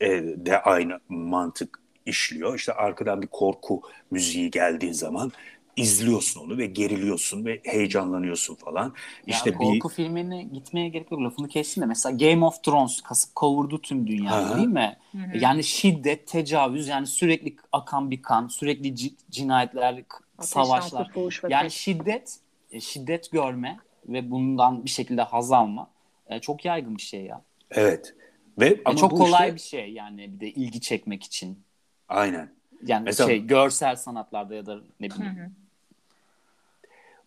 e, de aynı mantık işliyor. İşte arkadan bir korku müziği geldiği zaman izliyorsun onu ve geriliyorsun ve heyecanlanıyorsun falan. İşte yani bir korku filmine gitmeye gerek yok. Lafını kestim de mesela Game of Thrones kasıp kavurdu tüm dünyayı Aha. değil mi? Hı hı. Yani şiddet, tecavüz yani sürekli akan bir kan, sürekli ci- cinayetler, Ateşten savaşlar. ve Yani şiddet, e, şiddet görme ve bundan bir şekilde haz alma e, çok yaygın bir şey ya. evet. Ve Ve ama çok bu kolay işte- bir şey yani bir de ilgi çekmek için. Aynen. Yani Mesela- şey görsel sanatlarda ya da ne Hı bileyim. hı.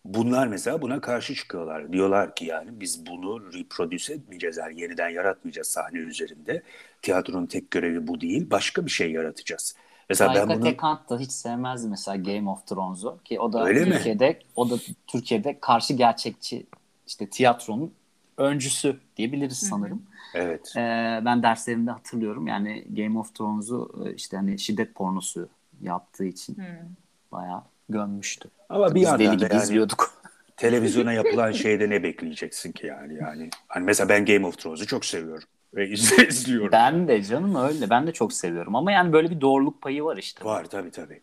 Bunlar mesela buna karşı çıkıyorlar. Diyorlar ki yani biz bunu reproduce etmeyeceğiz. Yani yeniden yaratmayacağız sahne üzerinde. Tiyatronun tek görevi bu değil. Başka bir şey yaratacağız. Mesela ben Taika bunu Tekant da hiç sevmezdi mesela Game of Thrones'u ki o da Öyle mi? Türkiye'de o da Türkiye'de karşı gerçekçi işte tiyatronun öncüsü diyebiliriz sanırım. evet. Ee, ben derslerimde hatırlıyorum yani Game of Thrones'u e, işte hani şiddet pornosu yaptığı için Hı. bayağı gömmüştü. Ama bir Biz deli yandan da gibi yani izliyorduk. *laughs* televizyona yapılan şeyde ne bekleyeceksin ki yani yani. Hani mesela ben Game of Thrones'u çok seviyorum ve iz- *laughs* izliyorum. Ben de canım öyle. Ben de çok seviyorum ama yani böyle bir doğruluk payı var işte. Var tabii tabii.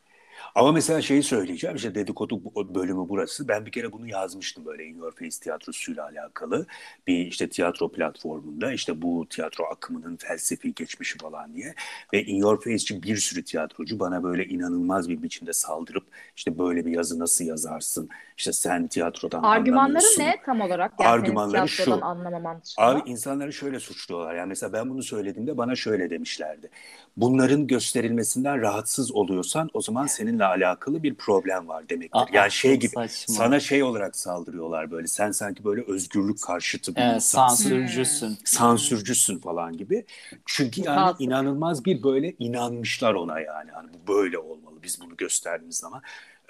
Ama mesela şeyi söyleyeceğim işte dedikodu bölümü burası. Ben bir kere bunu yazmıştım böyle In Your Face tiyatrosuyla alakalı. Bir işte tiyatro platformunda işte bu tiyatro akımının felsefi geçmişi falan diye. Ve In Your Face'ci bir sürü tiyatrocu bana böyle inanılmaz bir biçimde saldırıp işte böyle bir yazı nasıl yazarsın? İşte sen tiyatrodan Argümanları ne tam olarak? Yani Argümanları senin şu. anlamaman. Abi insanları şöyle suçluyorlar. Yani mesela ben bunu söylediğimde bana şöyle demişlerdi. Bunların gösterilmesinden rahatsız oluyorsan o zaman seninle alakalı bir problem var demektir. Aa, yani şey gibi saçma. sana şey olarak saldırıyorlar böyle. Sen sanki böyle özgürlük karşıtı bir Evet, insansın. sansürcüsün. Sansürcüsün falan gibi. Çünkü yani Mutasip. inanılmaz bir böyle inanmışlar ona yani. Hani bu böyle olmalı. Biz bunu gösterdiğimiz zaman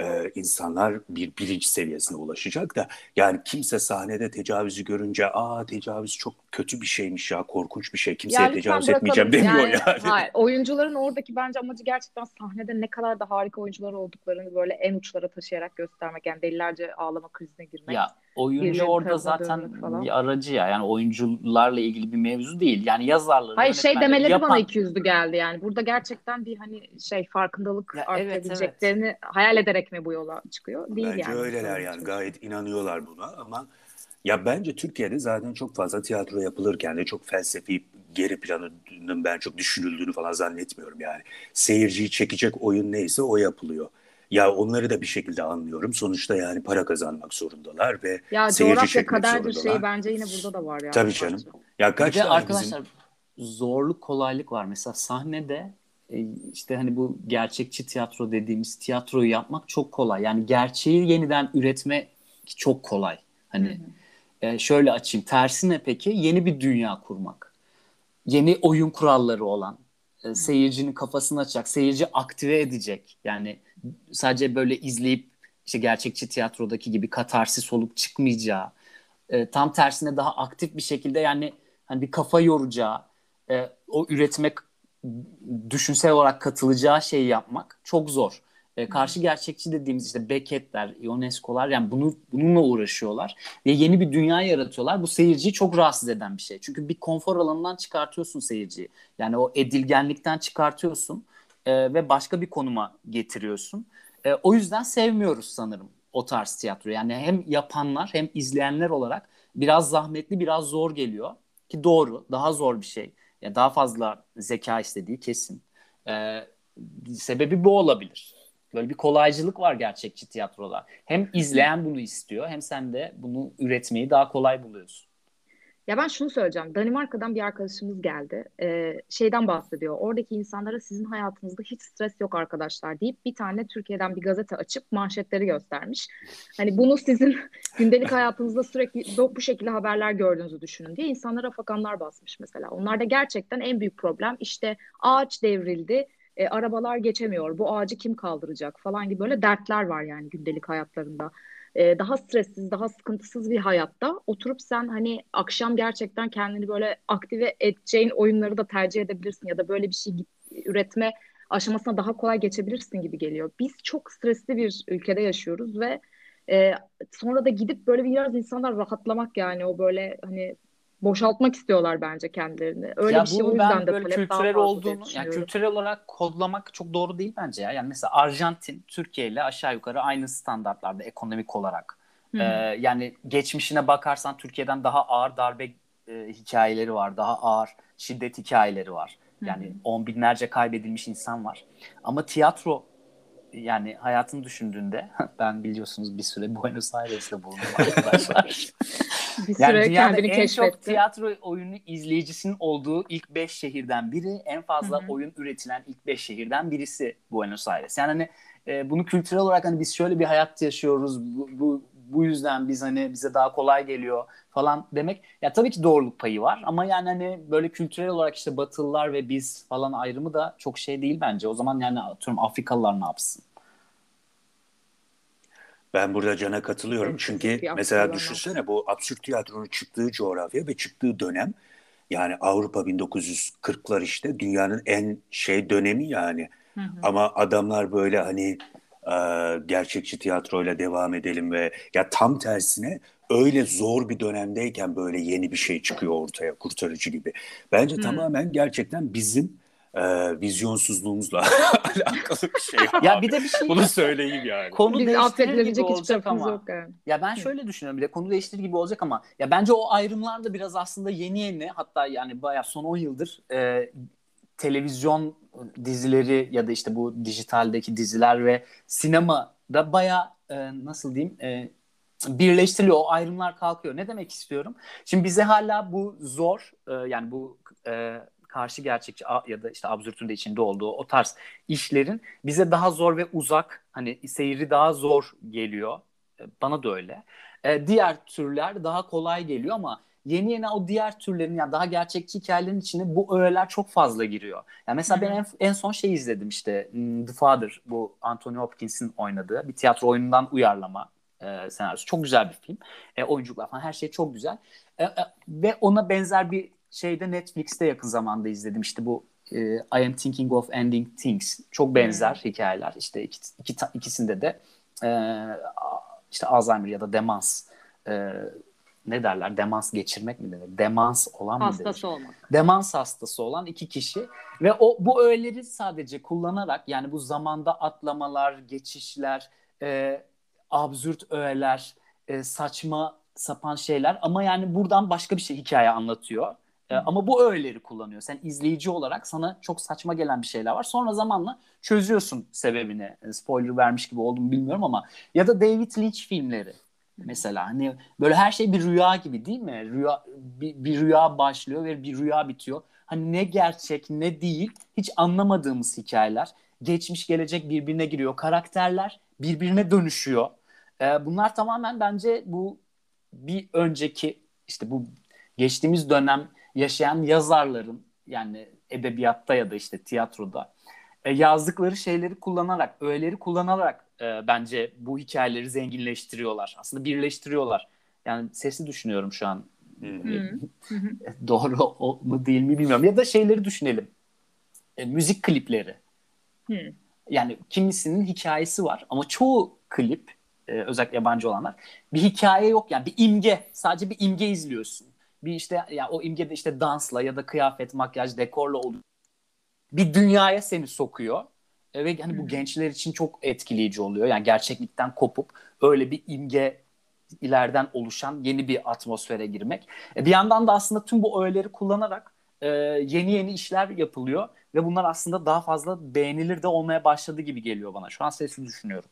e, insanlar bir bilinç seviyesine ulaşacak da yani kimse sahnede tecavüzü görünce aa tecavüz çok kötü bir şeymiş ya korkunç bir şey kimseye Ya tecavüz bırakalım. etmeyeceğim demiyor yani. Hayır, oyuncuların oradaki bence amacı gerçekten sahnede ne kadar da harika oyuncular olduklarını böyle en uçlara taşıyarak göstermek. Yani delilerce ağlama krizine girmek. Ya oyuncu orada zaten falan. bir aracı ya. Yani oyuncularla ilgili bir mevzu değil. Yani yazarları, Hayır şey demeleri yapan- bana iki yüzlü geldi yani. Burada gerçekten bir hani şey farkındalık Ya evet, artabileceklerini hayal ederek mi bu yola çıkıyor? Değil Bence yani. öyleler yani gayet inanıyorlar buna ama ya bence Türkiye'de zaten çok fazla tiyatro yapılırken de çok felsefi geri planının ben çok düşünüldüğünü falan zannetmiyorum yani. Seyirciyi çekecek oyun neyse o yapılıyor. Ya onları da bir şekilde anlıyorum. Sonuçta yani para kazanmak zorundalar ve Ya seyirci coğrafya çekmek kaderdir zorundalar. şeyi bence yine burada da var yani. Tabii canım. Ya Bir kaç de tane arkadaşlar bizim zorluk kolaylık var. Mesela sahnede e, işte hani bu gerçekçi tiyatro dediğimiz tiyatroyu yapmak çok kolay. Yani gerçeği yeniden üretmek çok kolay. Hani e, şöyle açayım. Tersi ne peki? Yeni bir dünya kurmak. Yeni oyun kuralları olan, e, seyircinin kafasını açacak, seyirci aktive edecek. Yani sadece böyle izleyip işte gerçekçi tiyatrodaki gibi katarsis olup çıkmayacağı, e, tam tersine daha aktif bir şekilde yani hani bir kafa yoracağı, e, o üretmek düşünsel olarak katılacağı şeyi yapmak çok zor. E, karşı gerçekçi dediğimiz işte Beckett'ler, Ionesco'lar yani bunu bununla uğraşıyorlar ve yeni bir dünya yaratıyorlar. Bu seyirciyi çok rahatsız eden bir şey. Çünkü bir konfor alanından çıkartıyorsun seyirciyi. Yani o edilgenlikten çıkartıyorsun e, ve başka bir konuma getiriyorsun. E, o yüzden sevmiyoruz sanırım o tarz tiyatro. Yani hem yapanlar hem izleyenler olarak biraz zahmetli, biraz zor geliyor. Ki doğru, daha zor bir şey. Ya daha fazla zeka istediği kesin. E, sebebi bu olabilir. Böyle bir kolaycılık var gerçekçi tiyatroda. Hem izleyen bunu istiyor hem sen de bunu üretmeyi daha kolay buluyorsun. Ya ben şunu söyleyeceğim. Danimarka'dan bir arkadaşımız geldi. Ee, şeyden bahsediyor. Oradaki insanlara sizin hayatınızda hiç stres yok arkadaşlar deyip bir tane Türkiye'den bir gazete açıp manşetleri göstermiş. Hani bunu sizin *laughs* gündelik hayatınızda sürekli bu şekilde haberler gördüğünüzü düşünün diye insanlara fakanlar basmış mesela. Onlarda gerçekten en büyük problem işte ağaç devrildi, e, arabalar geçemiyor, bu ağacı kim kaldıracak falan gibi böyle dertler var yani gündelik hayatlarında. E, daha stressiz, daha sıkıntısız bir hayatta oturup sen hani akşam gerçekten kendini böyle aktive edeceğin oyunları da tercih edebilirsin ya da böyle bir şey üretme aşamasına daha kolay geçebilirsin gibi geliyor. Biz çok stresli bir ülkede yaşıyoruz ve e, sonra da gidip böyle biraz insanlar rahatlamak yani o böyle hani boşaltmak istiyorlar bence kendilerini. Öyle ya bir şey o yüzden de böyle kültürel olduğunu yani kültürel olarak kodlamak çok doğru değil bence ya. Yani mesela Arjantin Türkiye ile aşağı yukarı aynı standartlarda ekonomik olarak. Ee, yani geçmişine bakarsan Türkiye'den daha ağır darbe e, hikayeleri var, daha ağır şiddet hikayeleri var. Yani Hı-hı. on binlerce kaybedilmiş insan var. Ama tiyatro yani hayatını düşündüğünde *laughs* ben biliyorsunuz bir süre Buenos Aires'te bulundum arkadaşlar. *laughs* bir süre yani kendini en keşfetti. çok tiyatro oyunu izleyicisinin olduğu ilk beş şehirden biri, en fazla Hı-hı. oyun üretilen ilk beş şehirden birisi Buenos Aires. Yani hani e, bunu kültürel olarak hani biz şöyle bir hayat yaşıyoruz, bu, bu, bu yüzden biz hani bize daha kolay geliyor falan demek. Ya tabii ki doğruluk payı var ama yani hani böyle kültürel olarak işte Batılılar ve biz falan ayrımı da çok şey değil bence. O zaman yani atıyorum Afrikalılar ne yapsın? Ben burada Can'a katılıyorum. Çünkü mesela düşünsene bu absürt tiyatronun çıktığı coğrafya ve çıktığı dönem yani Avrupa 1940'lar işte dünyanın en şey dönemi yani. Hı hı. Ama adamlar böyle hani e, gerçekçi tiyatroyla devam edelim ve ya tam tersine öyle zor bir dönemdeyken böyle yeni bir şey çıkıyor ortaya kurtarıcı gibi. Bence hı. tamamen gerçekten bizim e, vizyonsuzluğumuzla *laughs* alakalı bir şey. ya bir de bir şey. Bunu söyleyeyim yani. Konu Biz değiştirir gibi olacak ama. Yok yani. Ya ben şöyle düşünüyorum bir de konu değiştirir gibi olacak ama ya bence o ayrımlar da biraz aslında yeni yeni hatta yani bayağı son 10 yıldır e, televizyon dizileri ya da işte bu dijitaldeki diziler ve sinema da bayağı e, nasıl diyeyim e, birleştiriliyor. O ayrımlar kalkıyor. Ne demek istiyorum? Şimdi bize hala bu zor e, yani bu e, karşı gerçekçi ya da işte absürtün de içinde olduğu o tarz işlerin bize daha zor ve uzak hani seyri daha zor geliyor. E, bana da öyle. Ee, diğer türler daha kolay geliyor ama yeni yeni o diğer türlerin yani daha gerçekçi hikayelerin içine bu öğeler çok fazla giriyor. Yani mesela ben en, en son şey izledim işte hmm, The Father bu Anthony Hopkins'in oynadığı bir tiyatro oyunundan uyarlama e, senaryosu. Çok güzel bir film. E, oyunculuklar falan her şey çok güzel. E, e, ve ona benzer bir şeyde Netflix'te yakın zamanda izledim. İşte bu e, I Am Thinking of Ending Things. Çok benzer hmm. hikayeler. İşte iki, iki, ikisinde de e, işte Alzheimer ya da demans e, ne derler? Demans geçirmek mi denir? Demans olan hastası mı? Hastası olmak. Demans hastası olan iki kişi ve o bu öğeleri sadece kullanarak yani bu zamanda atlamalar, geçişler, e, absürt öğeler, e, saçma sapan şeyler ama yani buradan başka bir şey hikaye anlatıyor. E, ama bu öğeleri kullanıyor. Sen izleyici olarak sana çok saçma gelen bir şeyler var. Sonra zamanla çözüyorsun sebebini. E, spoiler vermiş gibi oldum bilmiyorum ama ya da David Lynch filmleri mesela hani böyle her şey bir rüya gibi değil mi? Rüya bir, bir rüya başlıyor ve bir rüya bitiyor. Hani ne gerçek ne değil hiç anlamadığımız hikayeler. Geçmiş gelecek birbirine giriyor. Karakterler birbirine dönüşüyor. Ee, bunlar tamamen bence bu bir önceki işte bu geçtiğimiz dönem yaşayan yazarların yani edebiyatta ya da işte tiyatroda e, yazdıkları şeyleri kullanarak, öğeleri kullanarak e, bence bu hikayeleri zenginleştiriyorlar. Aslında birleştiriyorlar. Yani sesi düşünüyorum şu an. *laughs* Doğru mu değil mi bilmiyorum. Ya da şeyleri düşünelim. E, müzik klipleri. Yani kimisinin hikayesi var ama çoğu klip e, özellikle yabancı olanlar bir hikaye yok yani bir imge sadece bir imge izliyorsun bir işte ya o imgede işte dansla ya da kıyafet, makyaj, dekorla oluyor. Bir dünyaya seni sokuyor. E, ve hani bu gençler için çok etkileyici oluyor. Yani gerçeklikten kopup öyle bir imge ileriden oluşan yeni bir atmosfere girmek. E, bir yandan da aslında tüm bu öğeleri kullanarak e, yeni yeni işler yapılıyor ve bunlar aslında daha fazla beğenilir de olmaya başladı gibi geliyor bana. Şu an sesli düşünüyorum.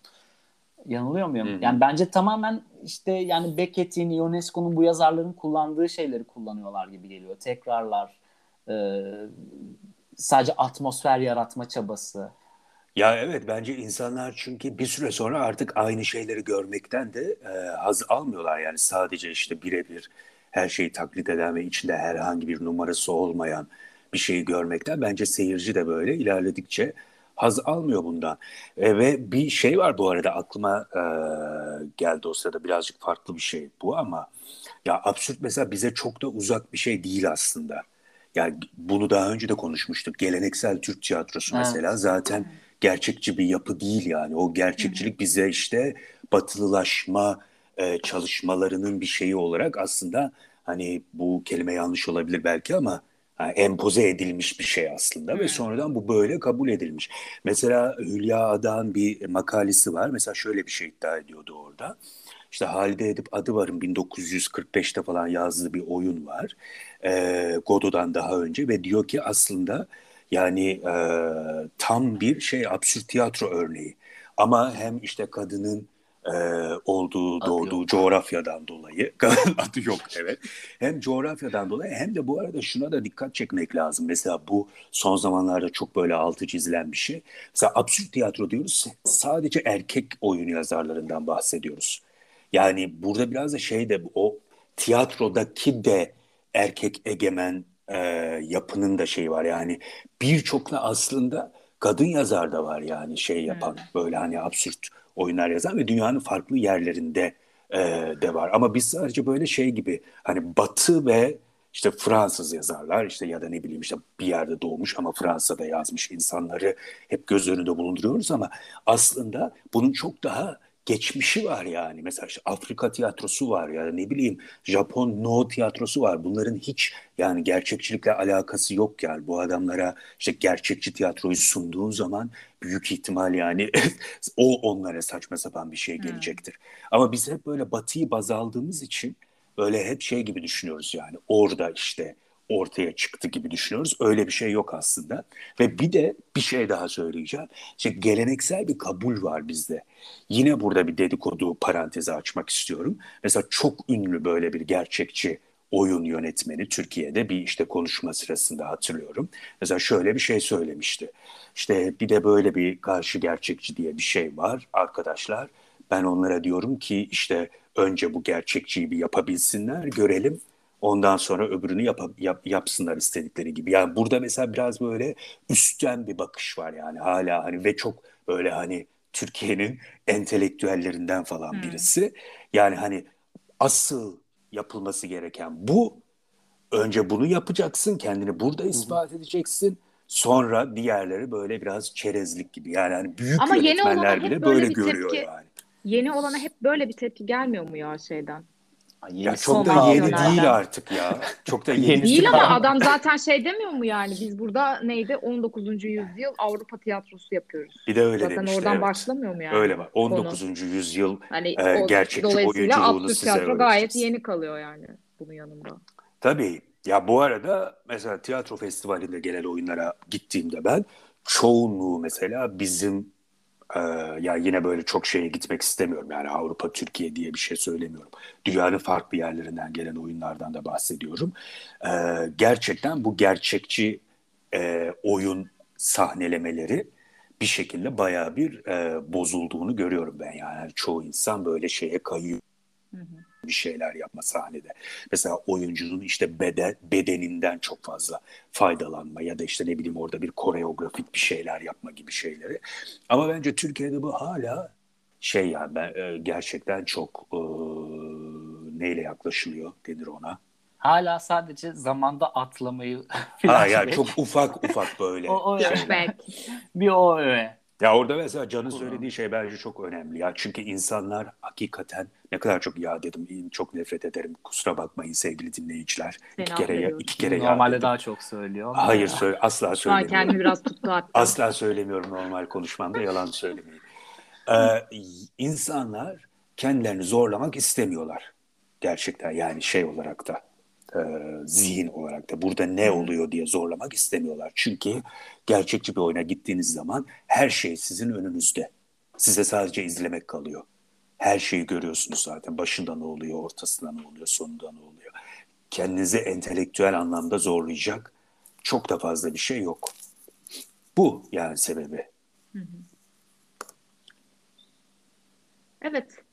Yanılıyor muyum? Hı-hı. Yani bence tamamen işte yani Beckett'in, Ionesco'nun bu yazarların kullandığı şeyleri kullanıyorlar gibi geliyor. Tekrarlar, e, sadece atmosfer yaratma çabası. Ya evet bence insanlar çünkü bir süre sonra artık aynı şeyleri görmekten de e, haz almıyorlar. Yani sadece işte birebir her şeyi taklit eden ve içinde herhangi bir numarası olmayan bir şeyi görmekten bence seyirci de böyle ilerledikçe haz almıyor bundan. E, ve bir şey var bu arada aklıma e, geldi o sırada birazcık farklı bir şey bu ama ya absürt mesela bize çok da uzak bir şey değil aslında. Yani bunu daha önce de konuşmuştuk. Geleneksel Türk tiyatrosu evet. mesela zaten gerçekçi bir yapı değil yani. O gerçekçilik bize işte batılılaşma e, çalışmalarının bir şeyi olarak aslında hani bu kelime yanlış olabilir belki ama yani empoze edilmiş bir şey aslında hmm. ve sonradan bu böyle kabul edilmiş. Mesela Hülya Adan bir makalesi var. Mesela şöyle bir şey iddia ediyordu orada. İşte Halide Edip Adıvar'ın 1945'te falan yazdığı bir oyun var. E, Godot'dan daha önce ve diyor ki aslında yani e, tam bir şey absürt tiyatro örneği. Ama hem işte kadının e, olduğu, adı doğduğu yok. coğrafyadan dolayı, *laughs* adı yok evet. Hem coğrafyadan dolayı hem de bu arada şuna da dikkat çekmek lazım. Mesela bu son zamanlarda çok böyle altı çizilen bir şey. Mesela absürt tiyatro diyoruz, sadece erkek oyun yazarlarından bahsediyoruz. Yani burada biraz da şey de o tiyatrodaki de erkek egemen e, yapının da şeyi var. Yani birçokla aslında kadın yazar da var yani şey yapan hmm. böyle hani absürt oyunlar yazan ve dünyanın farklı yerlerinde e, de var. Ama biz sadece böyle şey gibi hani Batı ve işte Fransız yazarlar işte ya da ne bileyim işte bir yerde doğmuş ama Fransa'da yazmış insanları hep göz önünde bulunduruyoruz ama aslında bunun çok daha geçmişi var yani. Mesela işte Afrika tiyatrosu var ya ne bileyim Japon No tiyatrosu var. Bunların hiç yani gerçekçilikle alakası yok yani. Bu adamlara işte gerçekçi tiyatroyu sunduğun zaman büyük ihtimal yani *laughs* o onlara saçma sapan bir şey gelecektir. Hmm. Ama biz hep böyle batıyı baz aldığımız için böyle hep şey gibi düşünüyoruz yani. Orada işte ortaya çıktı gibi düşünüyoruz. Öyle bir şey yok aslında. Ve bir de bir şey daha söyleyeceğim. İşte geleneksel bir kabul var bizde. Yine burada bir dedikodu parantezi açmak istiyorum. Mesela çok ünlü böyle bir gerçekçi oyun yönetmeni Türkiye'de bir işte konuşma sırasında hatırlıyorum. Mesela şöyle bir şey söylemişti. İşte bir de böyle bir karşı gerçekçi diye bir şey var arkadaşlar. Ben onlara diyorum ki işte önce bu gerçekçiyi bir yapabilsinler, görelim. Ondan sonra öbürünü yap, yap, yapsınlar istedikleri gibi. Yani burada mesela biraz böyle üstten bir bakış var yani hala hani ve çok böyle hani Türkiye'nin *laughs* entelektüellerinden falan hmm. birisi. Yani hani asıl yapılması gereken bu. Önce bunu yapacaksın, kendini burada ispat edeceksin. Sonra diğerleri böyle biraz çerezlik gibi. Yani hani büyük Ama yönetmenler bile böyle, böyle görüyor tepki, yani. Yeni olana hep böyle bir tepki gelmiyor mu ya şeyden? Ya çok da yeni değil artık ya. Çok da *laughs* yeni değil ama adam *laughs* zaten şey demiyor mu yani biz burada neydi 19. yüzyıl Avrupa tiyatrosu yapıyoruz. Bir de öyle zaten demişti. oradan evet. başlamıyor mu yani? Öyle var. 19. Konu. yüzyıl hani e, gerçekçi oyunculuğunu size tiyatro gayet yeni kalıyor yani bunun yanında. Tabii. Ya bu arada mesela tiyatro festivalinde gelen oyunlara gittiğimde ben çoğunluğu mesela bizim ee, ya yine böyle çok şeye gitmek istemiyorum. Yani Avrupa, Türkiye diye bir şey söylemiyorum. Dünyanın farklı yerlerinden gelen oyunlardan da bahsediyorum. Ee, gerçekten bu gerçekçi e, oyun sahnelemeleri bir şekilde bayağı bir e, bozulduğunu görüyorum ben. Yani çoğu insan böyle şeye kayıyor. Hı hı bir şeyler yapma sahnede. Mesela oyuncunun işte beden, bedeninden çok fazla faydalanma ya da işte ne bileyim orada bir koreografik bir şeyler yapma gibi şeyleri. Ama bence Türkiye'de bu hala şey yani ben, e, gerçekten çok e, neyle yaklaşılıyor denir ona. Hala sadece zamanda atlamayı Ha *laughs* yani çok ufak ufak böyle. o, o bir o öyle. Ya orada mesela Can'ın söylediği şey bence çok önemli ya. Çünkü insanlar hakikaten ne kadar çok ya dedim, çok nefret ederim. Kusura bakmayın sevgili dinleyiciler. Seni iki kere ya, iki kere Normalde daha çok söylüyor. Hayır söyle, asla söylemiyorum. kendimi biraz tuttu hatta. *laughs* Asla söylemiyorum normal konuşmamda yalan söylemeyi. Ee, insanlar kendilerini zorlamak istemiyorlar. Gerçekten yani şey olarak da e, zihin olarak da burada ne oluyor diye zorlamak istemiyorlar. Çünkü gerçekçi bir oyuna gittiğiniz zaman her şey sizin önünüzde. Size sadece izlemek kalıyor. Her şeyi görüyorsunuz zaten. Başında ne oluyor, ortasında ne oluyor, sonunda ne oluyor. Kendinizi entelektüel anlamda zorlayacak çok da fazla bir şey yok. Bu yani sebebi. Evet.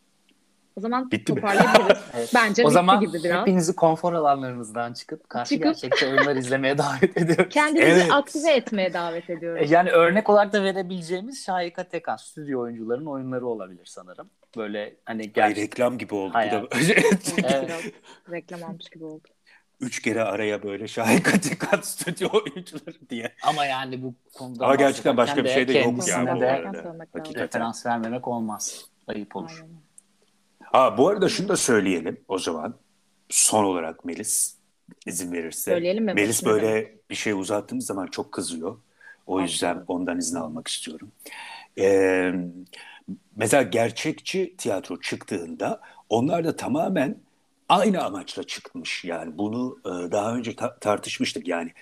O zaman Bitti toparlayabiliriz. *laughs* Evet. Bence o bitti zaman gibi biraz. hepinizi konfor alanlarınızdan çıkıp karşı Çıkıp- gerçekçi oyunlar izlemeye *laughs* davet ediyoruz. Kendimizi Evet. aktive etmeye davet E, ediyoruz. Yani örnek olarak da verebileceğimiz Şahika Tekan stüdyo oyuncuların oyunları olabilir sanırım. Böyle hani Ay, gerçek reklam gibi oldu. Bu Hayal. da *laughs* Evet. Reklam almış gibi oldu. üç kere araya böyle Şahika Tekan stüdyo oyuncuları diye. ama yani bu konuda Ama gerçekten başka bir şey de yok bu arada. Hakikaten. referans vermemek olmaz. Ayıp olur. Aynen. Ha, bu arada şunu da söyleyelim o zaman. Son olarak Melis izin verirse. Söyleyelim mi? Melis böyle demek? bir şey uzattığımız zaman çok kızıyor. O yüzden Anladım. ondan izin almak istiyorum. Ee, mesela gerçekçi tiyatro çıktığında onlar da tamamen aynı amaçla çıkmış. Yani bunu e, daha önce ta- tartışmıştık. Yani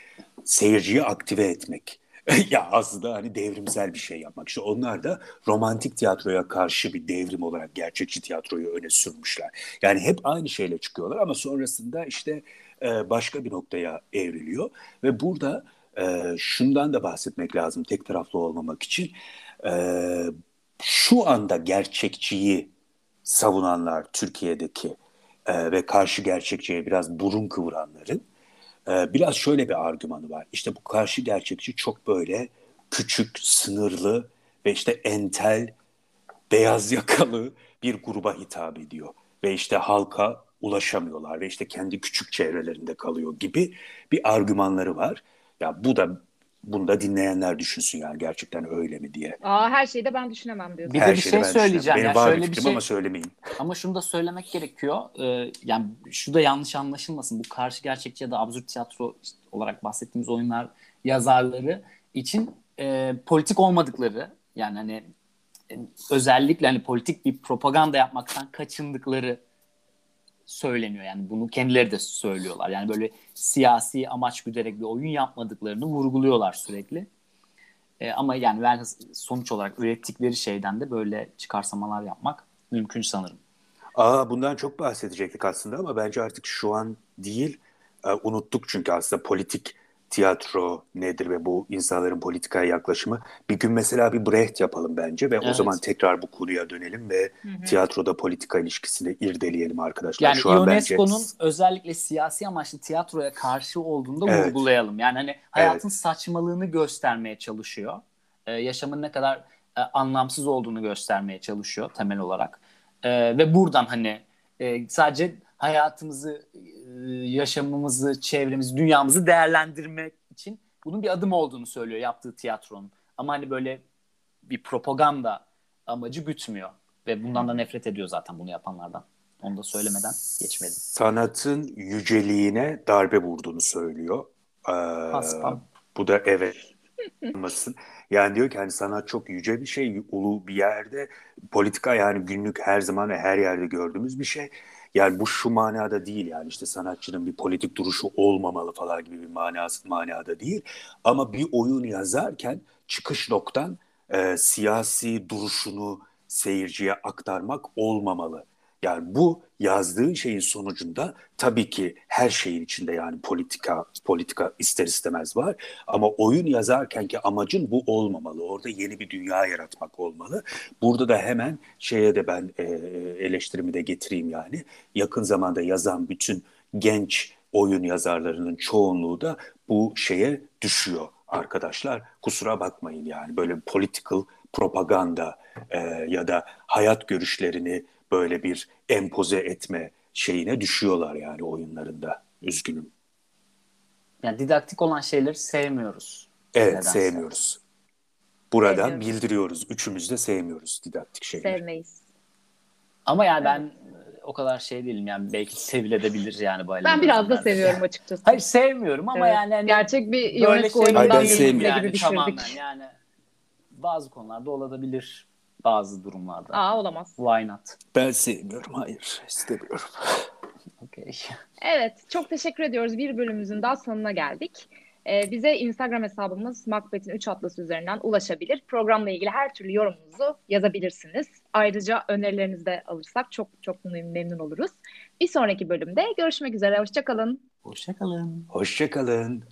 seyirciyi aktive etmek. *laughs* ya aslında hani devrimsel bir şey yapmak. İşte onlar da romantik tiyatroya karşı bir devrim olarak gerçekçi tiyatroyu öne sürmüşler. Yani hep aynı şeyle çıkıyorlar ama sonrasında işte e, başka bir noktaya evriliyor. Ve burada e, şundan da bahsetmek lazım tek taraflı olmamak için. E, şu anda gerçekçiyi savunanlar Türkiye'deki ve karşı gerçekçiye biraz burun kıvıranların e, biraz şöyle bir argümanı var. İşte bu karşı gerçekçi çok böyle küçük, sınırlı ve işte entel, beyaz yakalı bir gruba hitap ediyor. Ve işte halka ulaşamıyorlar ve işte kendi küçük çevrelerinde kalıyor gibi bir argümanları var. Ya bu da bunu da dinleyenler düşünsün yani gerçekten öyle mi diye. Aa her şeyi de ben düşünemem diyorsun. Bir de Her bir şeyi şey söyleyeceğim. Benim Ya var şöyle bir bir fikrim şey- ama söylemeyeyim. Ama şunu da söylemek gerekiyor. Ee, yani şu da yanlış anlaşılmasın. Bu karşı gerçekçi ya da absürt tiyatro işte olarak bahsettiğimiz oyunlar yazarları için e, politik olmadıkları yani hani e, özellikle hani politik bir propaganda yapmaktan kaçındıkları söyleniyor. Yani bunu kendileri de söylüyorlar. Yani böyle siyasi amaç güderek bir oyun yapmadıklarını vurguluyorlar sürekli. E, ama yani sonuç olarak ürettikleri şeyden de böyle çıkarsamalar yapmak mümkün sanırım. Aa, bundan çok bahsedecektik aslında ama bence artık şu an değil. E, unuttuk çünkü aslında politik tiyatro nedir ve bu insanların politikaya yaklaşımı. Bir gün mesela bir Brecht yapalım bence ve o Evet. zaman tekrar bu konuya dönelim ve Hı hı. tiyatroda politika ilişkisini irdeleyelim arkadaşlar. Yani şu an bence UNESCO'nun özellikle siyasi amaçlı tiyatroya karşı olduğunu da Evet. vurgulayalım. Yani hani hayatın saçmalığını göstermeye çalışıyor. Ee, yaşamın ne kadar e, anlamsız olduğunu göstermeye çalışıyor temel olarak. Ee, ve buradan hani e, sadece hayatımızı, yaşamımızı, çevremizi, dünyamızı değerlendirmek için bunun bir adım olduğunu söylüyor yaptığı tiyatronun. Ama hani böyle bir propaganda amacı gütmüyor. Ve bundan da nefret ediyor zaten bunu yapanlardan. Onu da söylemeden geçmedim. sanatın yüceliğine darbe vurduğunu söylüyor. Ee, Paspam. bu da evet. *laughs* Yani diyor ki hani sanat çok yüce bir şey, ulu bir yerde. Politika yani günlük her zaman ve her yerde gördüğümüz bir şey. Yani bu şu manada değil yani işte sanatçının bir politik duruşu olmamalı falan gibi bir manası, manada değil. Ama bir oyun yazarken çıkış noktan e, siyasi duruşunu seyirciye aktarmak olmamalı. Yani bu yazdığın şeyin sonucunda tabii ki her şeyin içinde yani politika politika ister istemez var ama oyun yazarken ki amacın bu olmamalı. Orada yeni bir dünya yaratmak olmalı. Burada da hemen şeye de ben e, eleştirimi de getireyim yani. Yakın zamanda yazan bütün genç oyun yazarlarının çoğunluğu da bu şeye düşüyor arkadaşlar. Kusura bakmayın yani böyle political propaganda e, ya da hayat görüşlerini böyle bir empoze etme şeyine düşüyorlar yani oyunlarında. Üzgünüm. Yani didaktik olan şeyleri sevmiyoruz. Evet Nedense. sevmiyoruz. Burada Sevmiyoruz. bildiriyoruz. Üçümüz de sevmiyoruz didaktik şeyleri. Sevmeyiz. Ama yani ben o kadar şey değilim yani belki sevilebilir yani böyle. Ben biraz da seviyorum açıkçası. Hayır sevmiyorum ama Evet. yani hani Gerçek bir UNESCO şey ben sevmiyorum. gibi yani düşürdük. tamamen yani bazı konularda olabilir bazı durumlarda. Aa olamaz. Why not? Ben sevmiyorum. Hayır istemiyorum. *laughs* Okay. Evet, çok teşekkür ediyoruz. Bir bölümümüzün daha sonuna geldik. Ee, bize Instagram hesabımız Macbeth'in 3 atlası üzerinden ulaşabilir. Programla ilgili her türlü yorumunuzu yazabilirsiniz. Ayrıca önerilerinizi de alırsak çok çok memnun oluruz. Bir sonraki bölümde görüşmek üzere. Hoşçakalın. Hoşçakalın. Hoşçakalın.